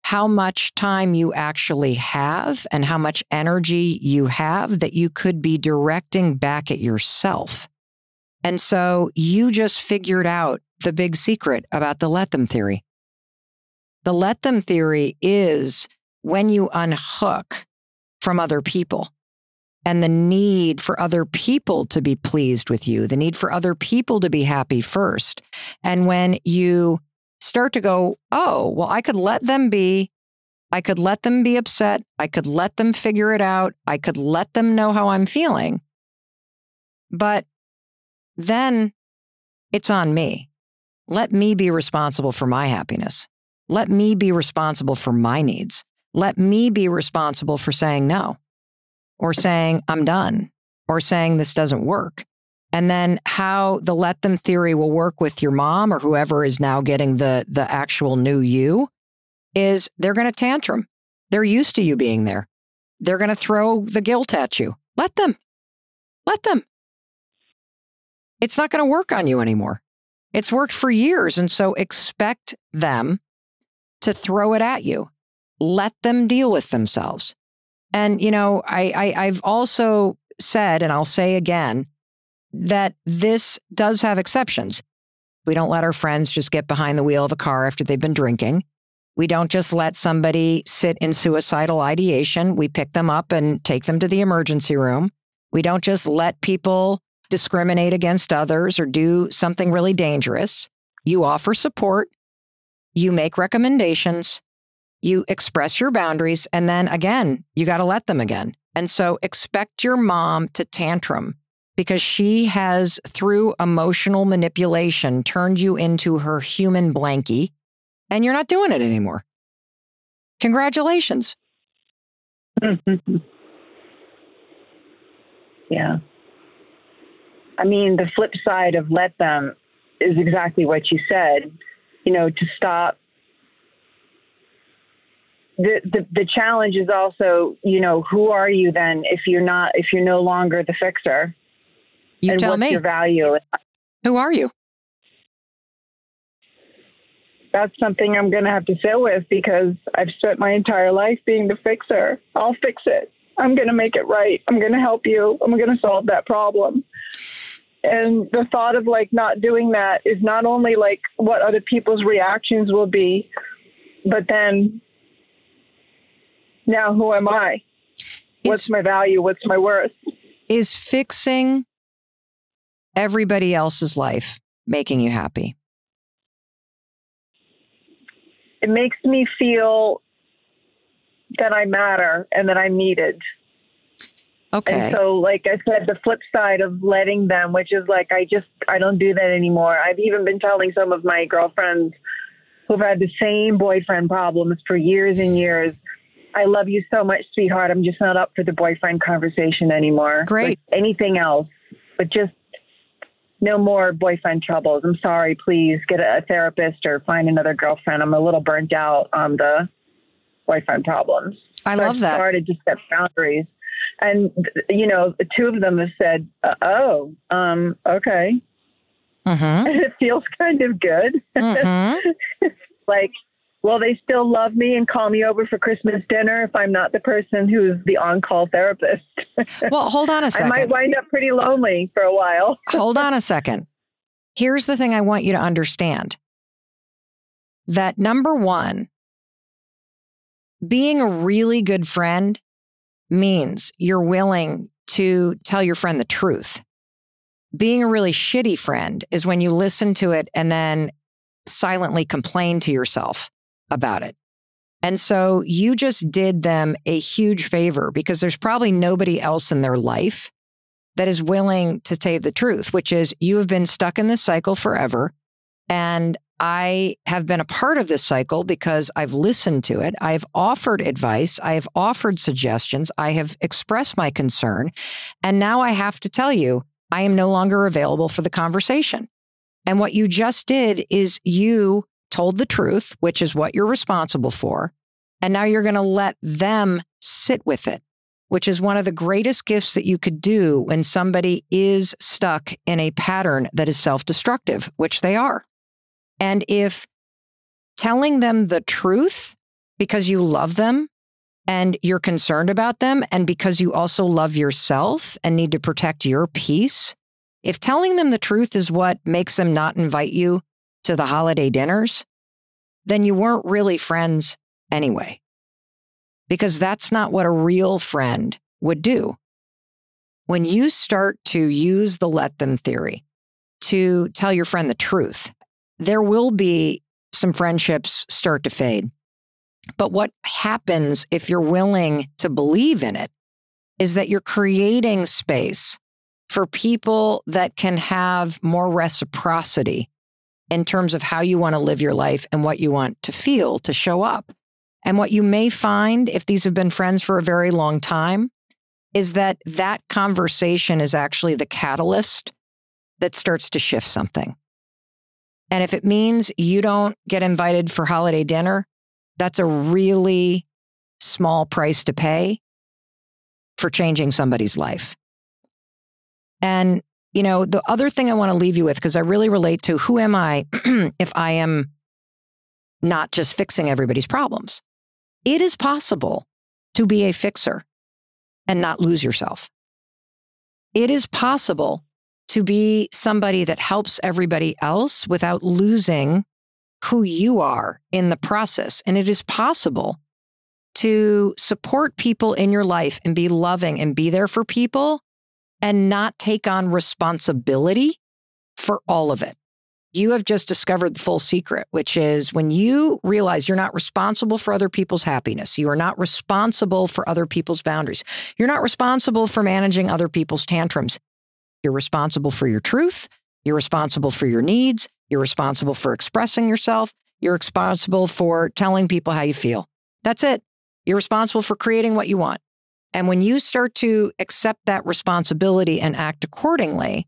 A: how much time you actually have and how much energy you have that you could be directing back at yourself. And so you just figured out the big secret about the let them theory. The let them theory is when you unhook from other people and the need for other people to be pleased with you, the need for other people to be happy first. And when you start to go, oh, well, I could let them be. I could let them be upset. I could let them figure it out. I could let them know how I'm feeling. But then it's on me. Let me be responsible for my happiness. Let me be responsible for my needs. Let me be responsible for saying no or saying I'm done or saying this doesn't work. And then how the let them theory will work with your mom or whoever is now getting the the actual new you is they're going to tantrum. They're used to you being there. They're going to throw the guilt at you. Let them. Let them. It's not going to work on you anymore. It's worked for years. And so expect them to throw it at you. Let them deal with themselves. And, you know, I, I, I've also said, and I'll say again, that this does have exceptions. We don't let our friends just get behind the wheel of a car after they've been drinking. We don't just let somebody sit in suicidal ideation. We pick them up and take them to the emergency room. We don't just let people discriminate against others or do something really dangerous. You offer support, you make recommendations, you express your boundaries, and then again, you got to let them again. And so expect your mom to tantrum because she has, through emotional manipulation, turned you into her human blankie and you're not doing it anymore. Congratulations.
E: yeah. I mean, the flip side of let them is exactly what you said, you know, to stop. The, the the challenge is also, you know, who are you then if you're not if you're no longer the fixer?
A: You
E: and
A: tell
E: what's
A: me.
E: your value?
A: Who are you?
E: That's something I'm going to have to sit with because I've spent my entire life being the fixer. I'll fix it. I'm going to make it right. I'm going to help you. I'm going to solve that problem. And the thought of like not doing that is not only like what other people's reactions will be, but then now who am I? What's
A: Is-
E: my value? What's my worth?
A: Is fixing everybody else's life making you happy?
E: It makes me feel that I matter and that I'm needed.
A: Okay.
E: And so, like I said, the flip side of letting them, which is like, I just, I don't do that anymore. I've even been telling some of my girlfriends who've had the same boyfriend problems for years and years. I love you so much, sweetheart. I'm just not up for the boyfriend conversation anymore.
A: Great.
E: Like anything else, but just no more boyfriend troubles. I'm sorry. Please get a therapist or find another girlfriend. I'm a little burnt out on the boyfriend problems.
A: I
E: So
A: love
E: I've
A: that.
E: started to set boundaries. And, you know, two of them have said, uh, oh, um, okay.
A: Mm-hmm.
E: And it feels kind of good.
A: Mm-hmm.
E: like, will they still love me and call me over for Christmas dinner if I'm not the person who's the on call therapist?
A: Well, hold on a second.
E: I might wind up pretty lonely for a while.
A: hold on a second. Here's the thing I want you to understand that number one, being a really good friend means you're willing to tell your friend the truth. Being a really shitty friend is when you listen to it and then silently complain to yourself about it. And so you just did them a huge favor because there's probably nobody else in their life that is willing to tell you the truth, which is you have been stuck in this cycle forever. And I have been a part of this cycle because I've listened to it. I've offered advice. I have offered suggestions. I have expressed my concern. And now I have to tell you, I am no longer available for the conversation. And what you just did is you told the truth, which is what you're responsible for. And now you're going to let them sit with it which is one of the greatest gifts that you could do when somebody is stuck in a pattern that is self destructive, which they are. And if telling them the truth because you love them and you're concerned about them, and because you also love yourself and need to protect your peace, if telling them the truth is what makes them not invite you to the holiday dinners, then you weren't really friends anyway because that's not what a real friend would do. When you start to use the let them theory to tell your friend the truth, there will be some friendships start to fade. But what happens if you're willing to believe in it is that you're creating space for people that can have more reciprocity in terms of how you want to live your life and what you want to feel to show up. And what you may find if these have been friends for a very long time is that that conversation is actually the catalyst that starts to shift something. And if it means you don't get invited for holiday dinner, that's a really small price to pay for changing somebody's life. And, you know, the other thing I want to leave you with, because I really relate to who am I if I am not just fixing everybody's problems? It is possible to be a fixer and not lose yourself. It is possible to be somebody that helps everybody else without losing who you are in the process. And it is possible to support people in your life and be loving and be there for people and not take on responsibility for all of it. You have just discovered the full secret, which is when you realize you're not responsible for other people's happiness, you are not responsible for other people's boundaries, you're not responsible for managing other people's tantrums. You're responsible for your truth, you're responsible for your needs, you're responsible for expressing yourself, you're responsible for telling people how you feel. That's it. You're responsible for creating what you want. And when you start to accept that responsibility and act accordingly,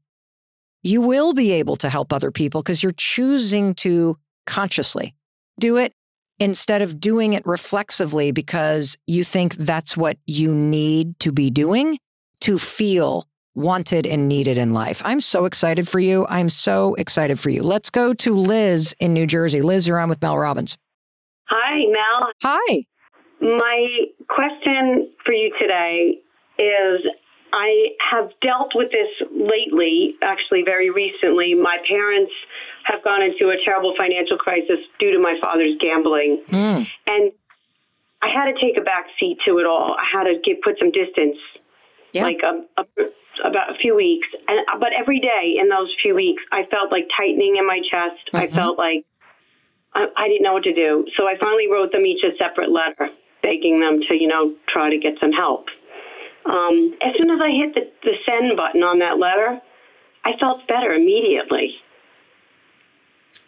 A: you will be able to help other people because you're choosing to consciously do it instead of doing it reflexively because you think that's what you need to be doing to feel wanted and needed in life. I'm so excited for you. I'm so excited for you. Let's go to Liz in New Jersey. Liz, you're on with Mel Robbins.
F: Hi, Mel.
A: Hi.
F: My question for you today is I have dealt with this lately, actually, very recently. My parents have gone into a terrible financial crisis due to my father's gambling.
A: Mm.
F: And I had to take a back seat to it all. I had to get, put some distance,
A: Yeah.
F: like a, a, about a few weeks. And But every day in those few weeks, I felt like tightening in my chest. I
A: Mhm.
F: felt like I, I didn't know what to do. So I finally wrote them each a separate letter, begging them to, you know, try to get some help. Um, as soon as I hit the, the send button on that letter, I felt better immediately.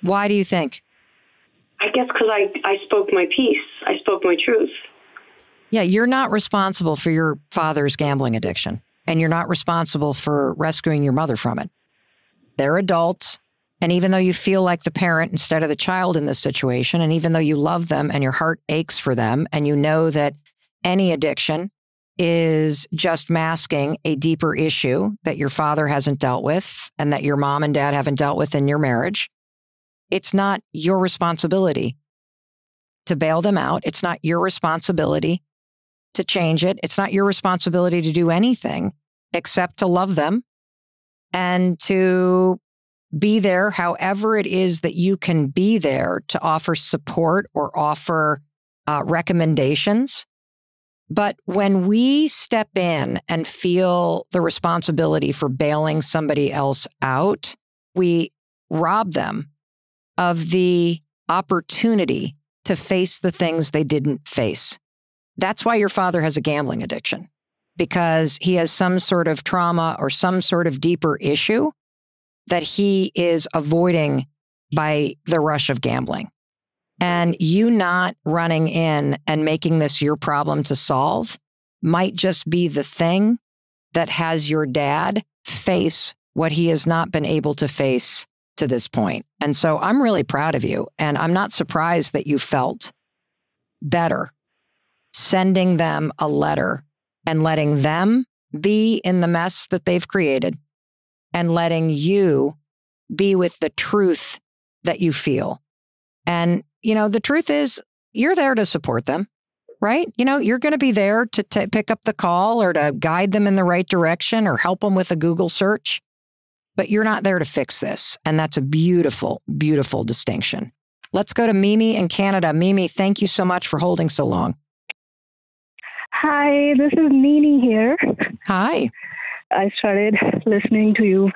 A: Why do you think?
F: I guess because I, I spoke my piece, I spoke my truth.
A: Yeah, you're not responsible for your father's gambling addiction, and you're not responsible for rescuing your mother from it. They're adults. And even though you feel like the parent instead of the child in this situation, and even though you love them and your heart aches for them, and you know that any addiction is just masking a deeper issue that your father hasn't dealt with and that your mom and dad haven't dealt with in your marriage, it's not your responsibility to bail them out. It's not your responsibility to change it. It's not your responsibility to do anything except to love them and to be there however it is that you can be there to offer support or offer uh, recommendations. But when we step in and feel the responsibility for bailing somebody else out, we rob them of the opportunity to face the things they didn't face. That's why your father has a gambling addiction because he has some sort of trauma or some sort of deeper issue that he is avoiding by the rush of gambling. And you not running in and making this your problem to solve might just be the thing that has your dad face what he has not been able to face to this point. And so I'm really proud of you. And I'm not surprised that you felt better sending them a letter and letting them be in the mess that they've created and letting you be with the truth that you feel. And, you know, the truth is you're there to support them, right? You know, you're going to be there to t- pick up the call or to guide them in the right direction or help them with a Google search. But you're not there to fix this. And that's a beautiful, beautiful distinction. Let's go to Mimi in Canada. Mimi, thank you so much for holding so long.
G: Hi, this is Nini here.
A: Hi.
G: I started listening to you,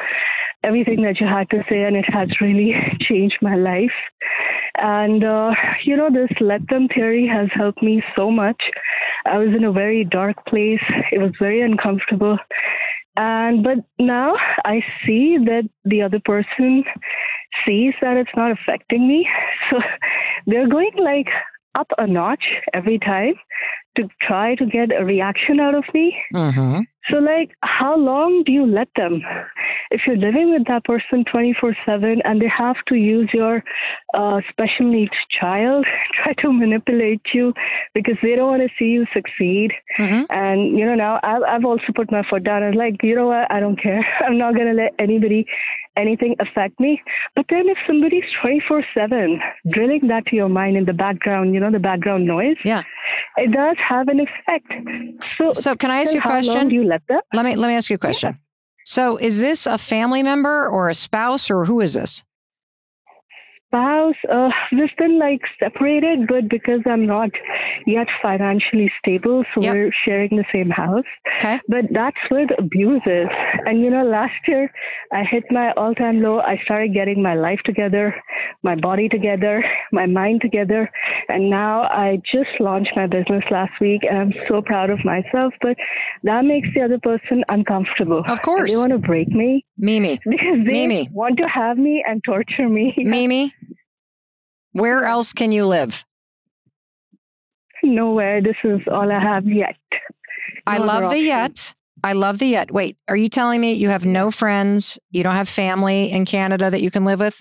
G: everything that you had to say, and it has really changed my life. And, uh, you know, this let them theory has helped me so much. I was in a very dark place, it was very uncomfortable. And, but now I see that the other person sees that it's not affecting me. So they're going like up a notch every time to try to get a reaction out of me.
A: Mm-hmm.
G: So, like, how long do you let them? If you're living with that person 24 7 and they have to use your uh, special needs child, try to manipulate you because they don't want to see you succeed.
A: Mm-hmm.
G: And, you know, now I've, I've also put my foot down. I was like, you know what? I don't care. I'm not going to let anybody, anything affect me. But then if somebody's 24 7 drilling that to your mind in the background, you know, the background noise,
A: Yeah.
G: it does have an effect. So,
A: So can I ask you a
G: how long
A: question?
G: do you let them?
A: Let me let me ask you a question. So is this a family member or a spouse or who is this?
G: Spouse, uh, we've been like separated, but because I'm not yet financially stable, so
A: Yep.
G: we're sharing the same house.
A: Okay.
G: But that's where the abuse is. And you know, last year I hit my all time low. I started getting my life together, my body together, my mind together. And now I just launched my business last week and I'm so proud of myself. But that makes the other person uncomfortable.
A: Of course.
G: They want to break me
A: Mimi,
G: because they
A: Mimi.
G: want to have me and torture me.
A: Mimi, where else can you live?
G: Nowhere. This is all I have yet.
A: I
G: No other
A: love the yet. I love the yet. Wait, are you telling me you have no friends? You don't have family in Canada that you can live with?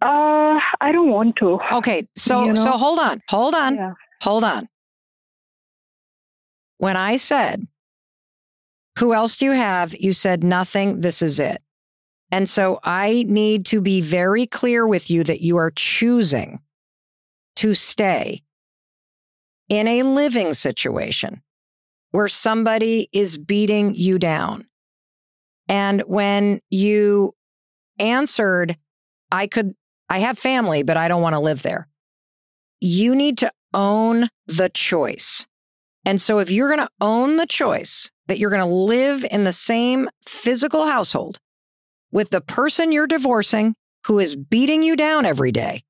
G: Uh, I don't want to.
A: Okay, so
G: You know?
A: so hold on. Hold on.
G: Yeah.
A: Hold on. When I said, Who else do you have? You said nothing. This is it. And so I need to be very clear with you that you are choosing to stay in a living situation where somebody is beating you down. And when you answered, I could, I have family, but I don't want to live there you need to own the choice. And so if you're going to own the choice that you're going to live in the same physical household with the person you're divorcing who is beating you down every day,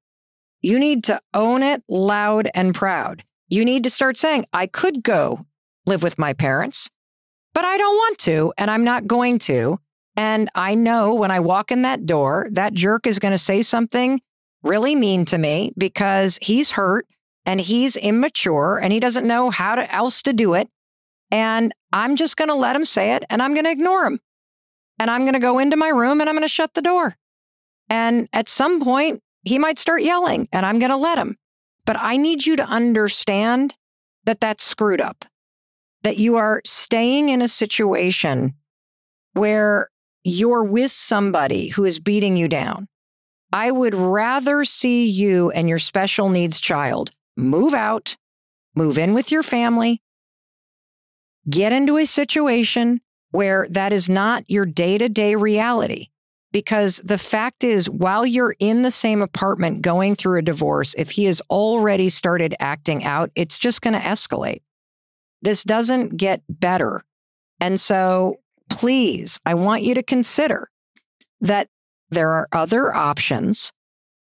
A: you need to own it loud and proud. You need to start saying, I could go live with my parents, but I don't want to, and I'm not going to. And I know when I walk in that door, that jerk is going to say something really mean to me because he's hurt and he's immature and he doesn't know how to, else to do it. And I'm just going to let him say it and I'm going to ignore him. And I'm going to go into my room and I'm going to shut the door. And at some point, he might start yelling and I'm going to let him. But I need you to understand that that's screwed up, that you are staying in a situation where you're with somebody who is beating you down. I would rather see you and your special needs child move out, move in with your family, get into a situation where that is not your day to day reality. Because the fact is, while you're in the same apartment going through a divorce, if he has already started acting out, it's just going to escalate. This doesn't get better. And so, please, I want you to consider that there are other options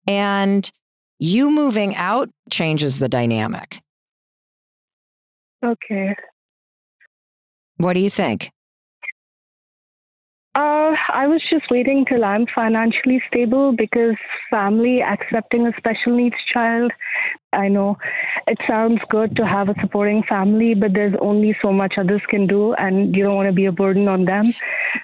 A: and you moving out changes the dynamic.
G: Okay.
A: What do you think?
G: Uh, I was just waiting till I'm financially stable because family accepting a special needs child, I know it sounds good to have a supporting family, but there's only so much others can do, and you don't want to be a burden on them.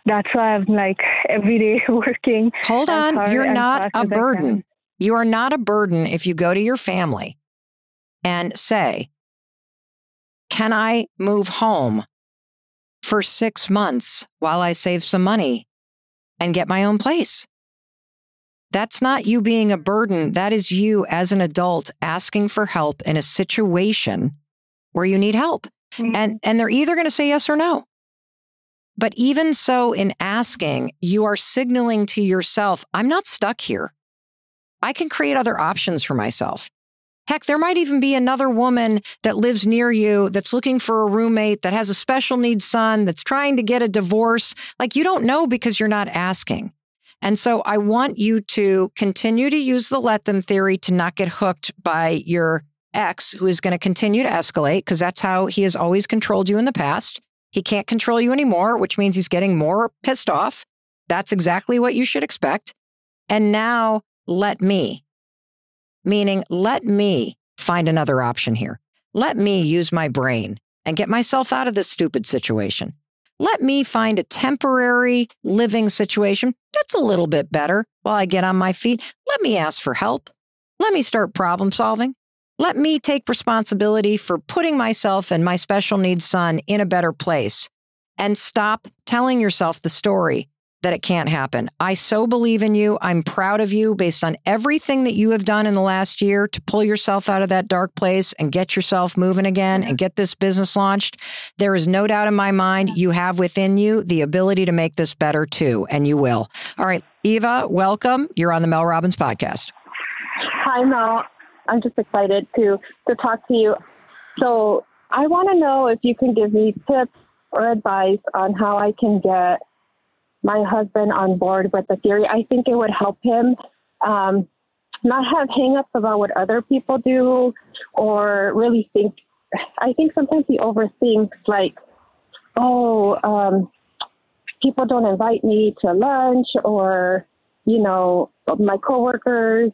G: That's why I'm like every day working.
A: Hold on. You're not a burden. You are not a burden if you go to your family and say, Can I move home for six months while I save some money and get my own place? That's not you being a burden. That is you as an adult asking for help in a situation where you need help.
G: Mhm.
A: And, and they're either going to say yes or no. But even so, in asking, you are signaling to yourself, I'm not stuck here. I can create other options for myself. Heck, there might even be another woman that lives near you that's looking for a roommate that has a special needs son that's trying to get a divorce. Like you don't know because you're not asking. And so I want you to continue to use the let them theory to not get hooked by your ex who is going to continue to escalate because that's how he has always controlled you in the past. He can't control you anymore, which means he's getting more pissed off. That's exactly what you should expect. And now let me, meaning let me find another option here. Let me use my brain and get myself out of this stupid situation. Let me find a temporary living situation that's a little bit better while I get on my feet. Let me ask for help. Let me start problem solving. Let me take responsibility for putting myself and my special needs son in a better place and stop telling yourself the story that it can't happen. I so believe in you. I'm proud of you based on everything that you have done in the last year to pull yourself out of that dark place and get yourself moving again and get this business launched. There is no doubt in my mind you have within you the ability to make this better too, and you will. All right. Eva, welcome. You're on the Mel Robbins podcast.
H: Hi, Mel. I'm just excited to to talk to you. So I want to know if you can give me tips or advice on how I can get my husband on board with the theory. I think it would help him um, not have hangups about what other people do or really think. I think sometimes he overthinks, like, oh, um, people don't invite me to lunch or, you know, my coworkers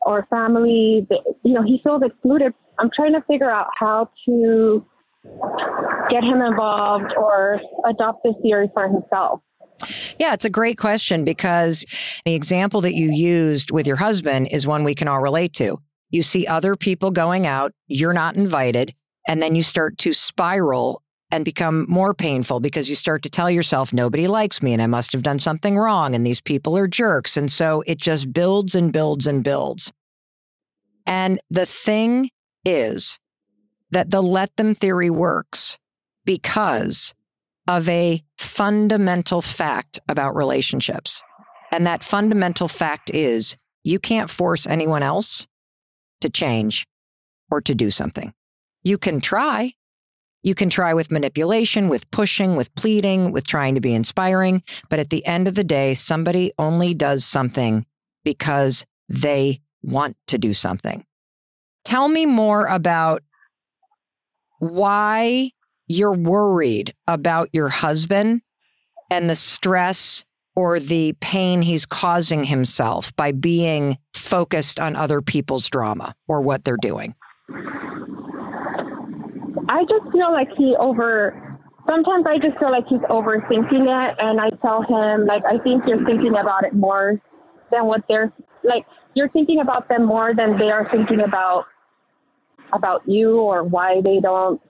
H: or family, you know, he feels excluded. I'm trying to figure out how to get him involved or adopt this theory for himself.
A: Yeah, it's a great question because the example that you used with your husband is one we can all relate to. You see other people going out, you're not invited, and then you start to spiral and become more painful because you start to tell yourself, nobody likes me and I must have done something wrong and these people are jerks. And so it just builds and builds and builds. And the thing is that the let them theory works because of a fundamental fact about relationships. And that fundamental fact is you can't force anyone else to change or to do something. You can try, you can try with manipulation, with pushing, with pleading, with trying to be inspiring. But at the end of the day, somebody only does something because they want to do something. Tell me more about why you're worried about your husband and the stress or the pain he's causing himself by being focused on other people's drama or what they're doing.
H: I just feel like he over. Sometimes I just feel like he's overthinking it, and I tell him like I think you're thinking about it more than what they're like. You're thinking about them more than they are thinking about about you or why they don't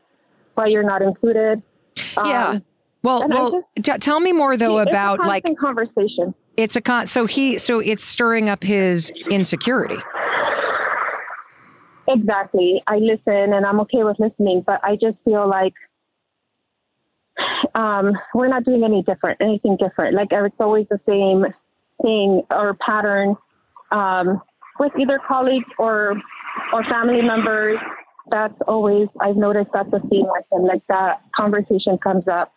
H: why you're not included.
A: Yeah. Um, well, well, just, t- tell me more though about like
H: conversation.
A: It's a con. So he, so it's stirring up his insecurity.
H: Exactly. I listen and I'm okay with listening, but I just feel like um, we're not doing any different, anything different. Like it's always the same thing or pattern um, with either colleagues or or family members. That's always I've noticed that's a theme with him. Like that conversation comes up.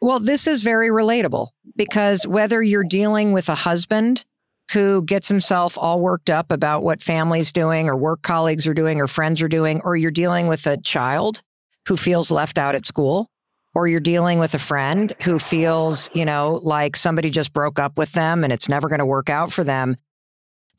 A: Well, this is very relatable because whether you're dealing with a husband who gets himself all worked up about what family's doing or work colleagues are doing or friends are doing, or you're dealing with a child who feels left out at school, or you're dealing with a friend who feels, you know, like somebody just broke up with them and it's never going to work out for them.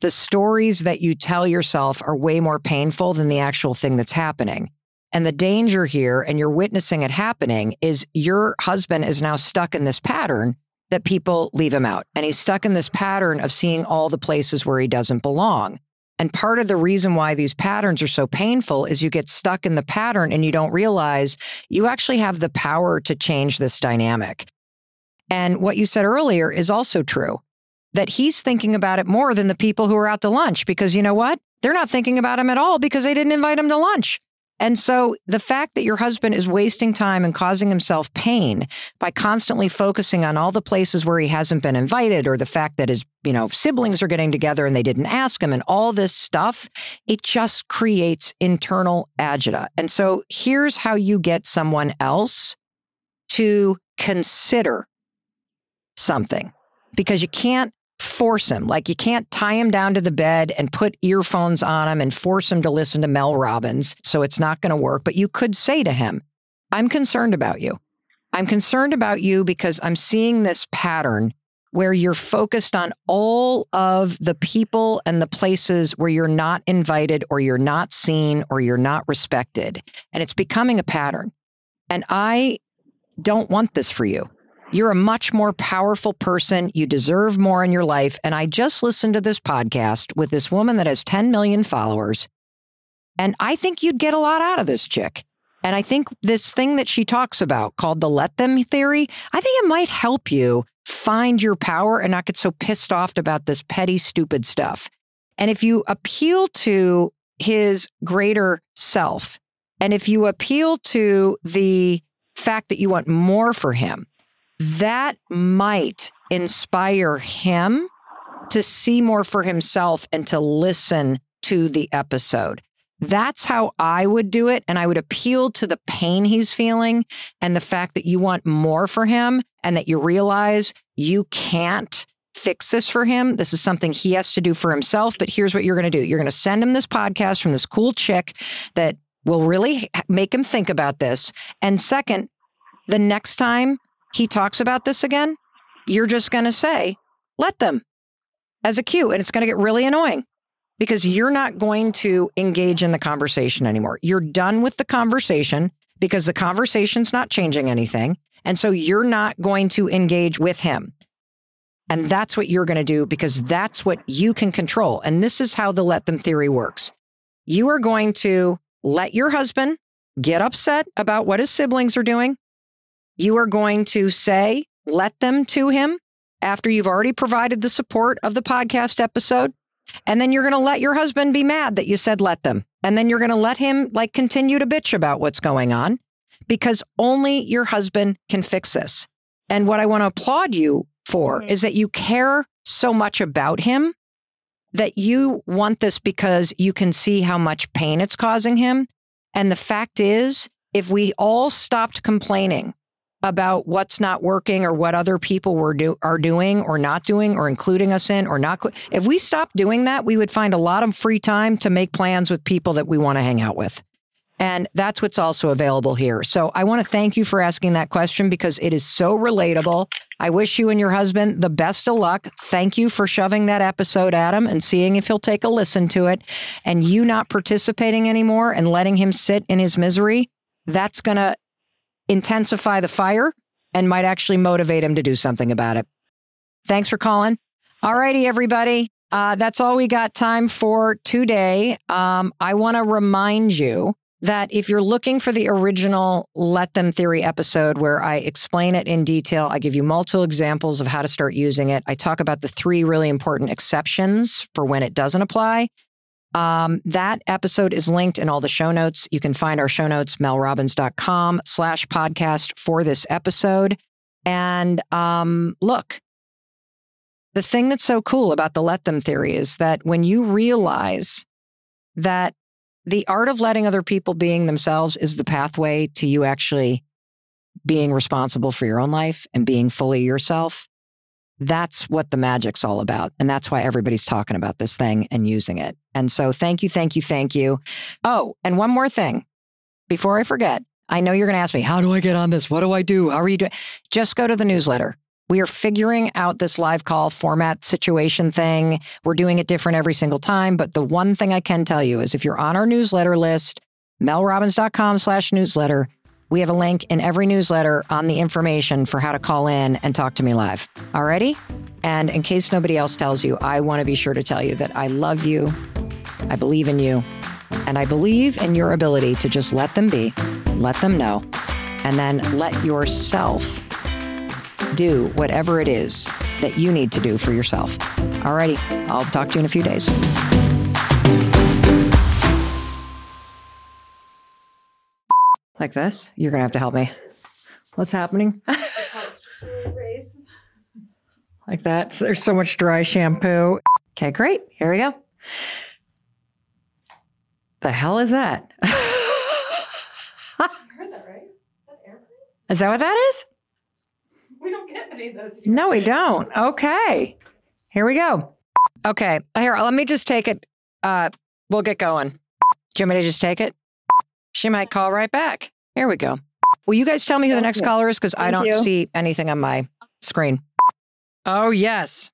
A: The stories that you tell yourself are way more painful than the actual thing that's happening. And the danger here, and you're witnessing it happening, is your husband is now stuck in this pattern that people leave him out. And he's stuck in this pattern of seeing all the places where he doesn't belong. And part of the reason why these patterns are so painful is you get stuck in the pattern and you don't realize you actually have the power to change this dynamic. And what you said earlier is also true that he's thinking about it more than the people who are out to lunch because you know what? They're not thinking about him at all because they didn't invite him to lunch. And so the fact that your husband is wasting time and causing himself pain by constantly focusing on all the places where he hasn't been invited or the fact that his, you know, siblings are getting together and they didn't ask him and all this stuff, it just creates internal agita. And so here's how you get someone else to consider something because you can't force him. Like you can't tie him down to the bed and put earphones on him and force him to listen to Mel Robbins. So it's not going to work. But you could say to him, I'm concerned about you. I'm concerned about you because I'm seeing this pattern where you're focused on all of the people and the places where you're not invited or you're not seen or you're not respected. And it's becoming a pattern. And I don't want this for you. You're a much more powerful person. You deserve more in your life. And I just listened to this podcast with this woman that has 10 million followers. And I think you'd get a lot out of this chick. And I think this thing that she talks about called the let them theory, I think it might help you find your power and not get so pissed off about this petty, stupid stuff. And if you appeal to his greater self, and if you appeal to the fact that you want more for him, that might inspire him to see more for himself and to listen to the episode. That's how I would do it. And I would appeal to the pain he's feeling and the fact that you want more for him and that you realize you can't fix this for him. This is something he has to do for himself. But here's what you're going to do you're going to send him this podcast from this cool chick that will really make him think about this. And second, the next time he talks about this again, you're just going to say, let them as a cue. And it's going to get really annoying because you're not going to engage in the conversation anymore. You're done with the conversation because the conversation's not changing anything. And so you're not going to engage with him. And that's what you're going to do because that's what you can control. And this is how the let them theory works. You are going to let your husband get upset about what his siblings are doing. You are going to say, let them to him after you've already provided the support of the podcast episode. And then you're going to let your husband be mad that you said let them. And then you're going to let him like continue to bitch about what's going on because only your husband can fix this. And what I want to applaud you for mm-hmm. is that you care so much about him that you want this because you can see how much pain it's causing him. And the fact is, if we all stopped complaining about what's not working or what other people were do, are doing or not doing or including us in or not, if we stopped doing that, we would find a lot of free time to make plans with people that we want to hang out with. And that's what's also available here. So I want to thank you for asking that question because it is so relatable. I wish you and your husband the best of luck. Thank you for shoving that episode at him and seeing if he'll take a listen to it. And you not participating anymore and letting him sit in his misery, that's going to intensify the fire and might actually motivate him to do something about it. Thanks for calling. All righty, everybody. Uh, that's all we got time for today. Um, I want to remind you that if you're looking for the original Let Them Theory episode where I explain it in detail, I give you multiple examples of how to start using it. I talk about the three really important exceptions for when it doesn't apply. Um, that episode is linked in all the show notes. You can find our show notes, melrobbins.com slash podcast for this episode. And um, look, the thing that's so cool about the let them theory is that when you realize that the art of letting other people being themselves is the pathway to you actually being responsible for your own life and being fully yourself. That's what the magic's all about. And that's why everybody's talking about this thing and using it. And so thank you, thank you, thank you. Oh, and one more thing before I forget. I know you're going to ask me, how do I get on this? What do I do? How are you doing? Just go to the newsletter. We are figuring out this live call format situation thing. We're doing it different every single time. But the one thing I can tell you is if you're on our newsletter list, melrobbins.com slash newsletter, we have a link in every newsletter on the information for how to call in and talk to me live. Alrighty? And in case nobody else tells you, I want to be sure to tell you that I love you. I believe in you. And I believe in your ability to just let them be, let them know, and then let yourself do whatever it is that you need to do for yourself. Alrighty, I'll talk to you in a few days. Like this? You're going to have to help me. What's happening? like that. So there's so much dry shampoo. Okay, great. Here we go. The hell is that? Is that what that is?
I: We don't get any of those.
A: No, we don't. Okay. Here we go. Okay. Here, let me just take it. Uh, we'll get going. Do you want me to just take it? She might call right back. Here we go. Will you guys tell me who the next caller is? Because I don't
C: you.
A: see anything on my screen. Oh, yes.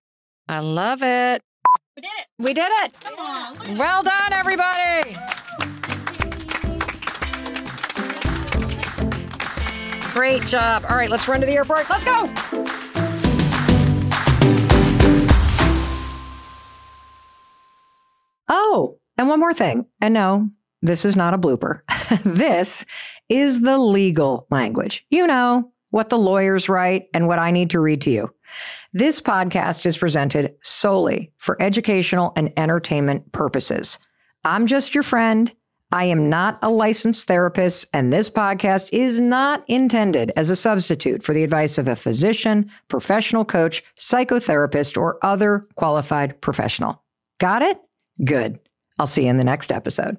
A: I love it.
I: We did it.
A: We did it.
I: Come on.
A: Well done, everybody. Great job. All right, let's run to the airport. Let's go. Oh, and one more thing. And no, this is not a blooper. this is the legal language. You know, what the lawyers write and what I need to read to you. This podcast is presented solely for educational and entertainment purposes. I'm just your friend. I am not a licensed therapist, and this podcast is not intended as a substitute for the advice of a physician, professional coach, psychotherapist, or other qualified professional. Got it? Good. I'll see you in the next episode.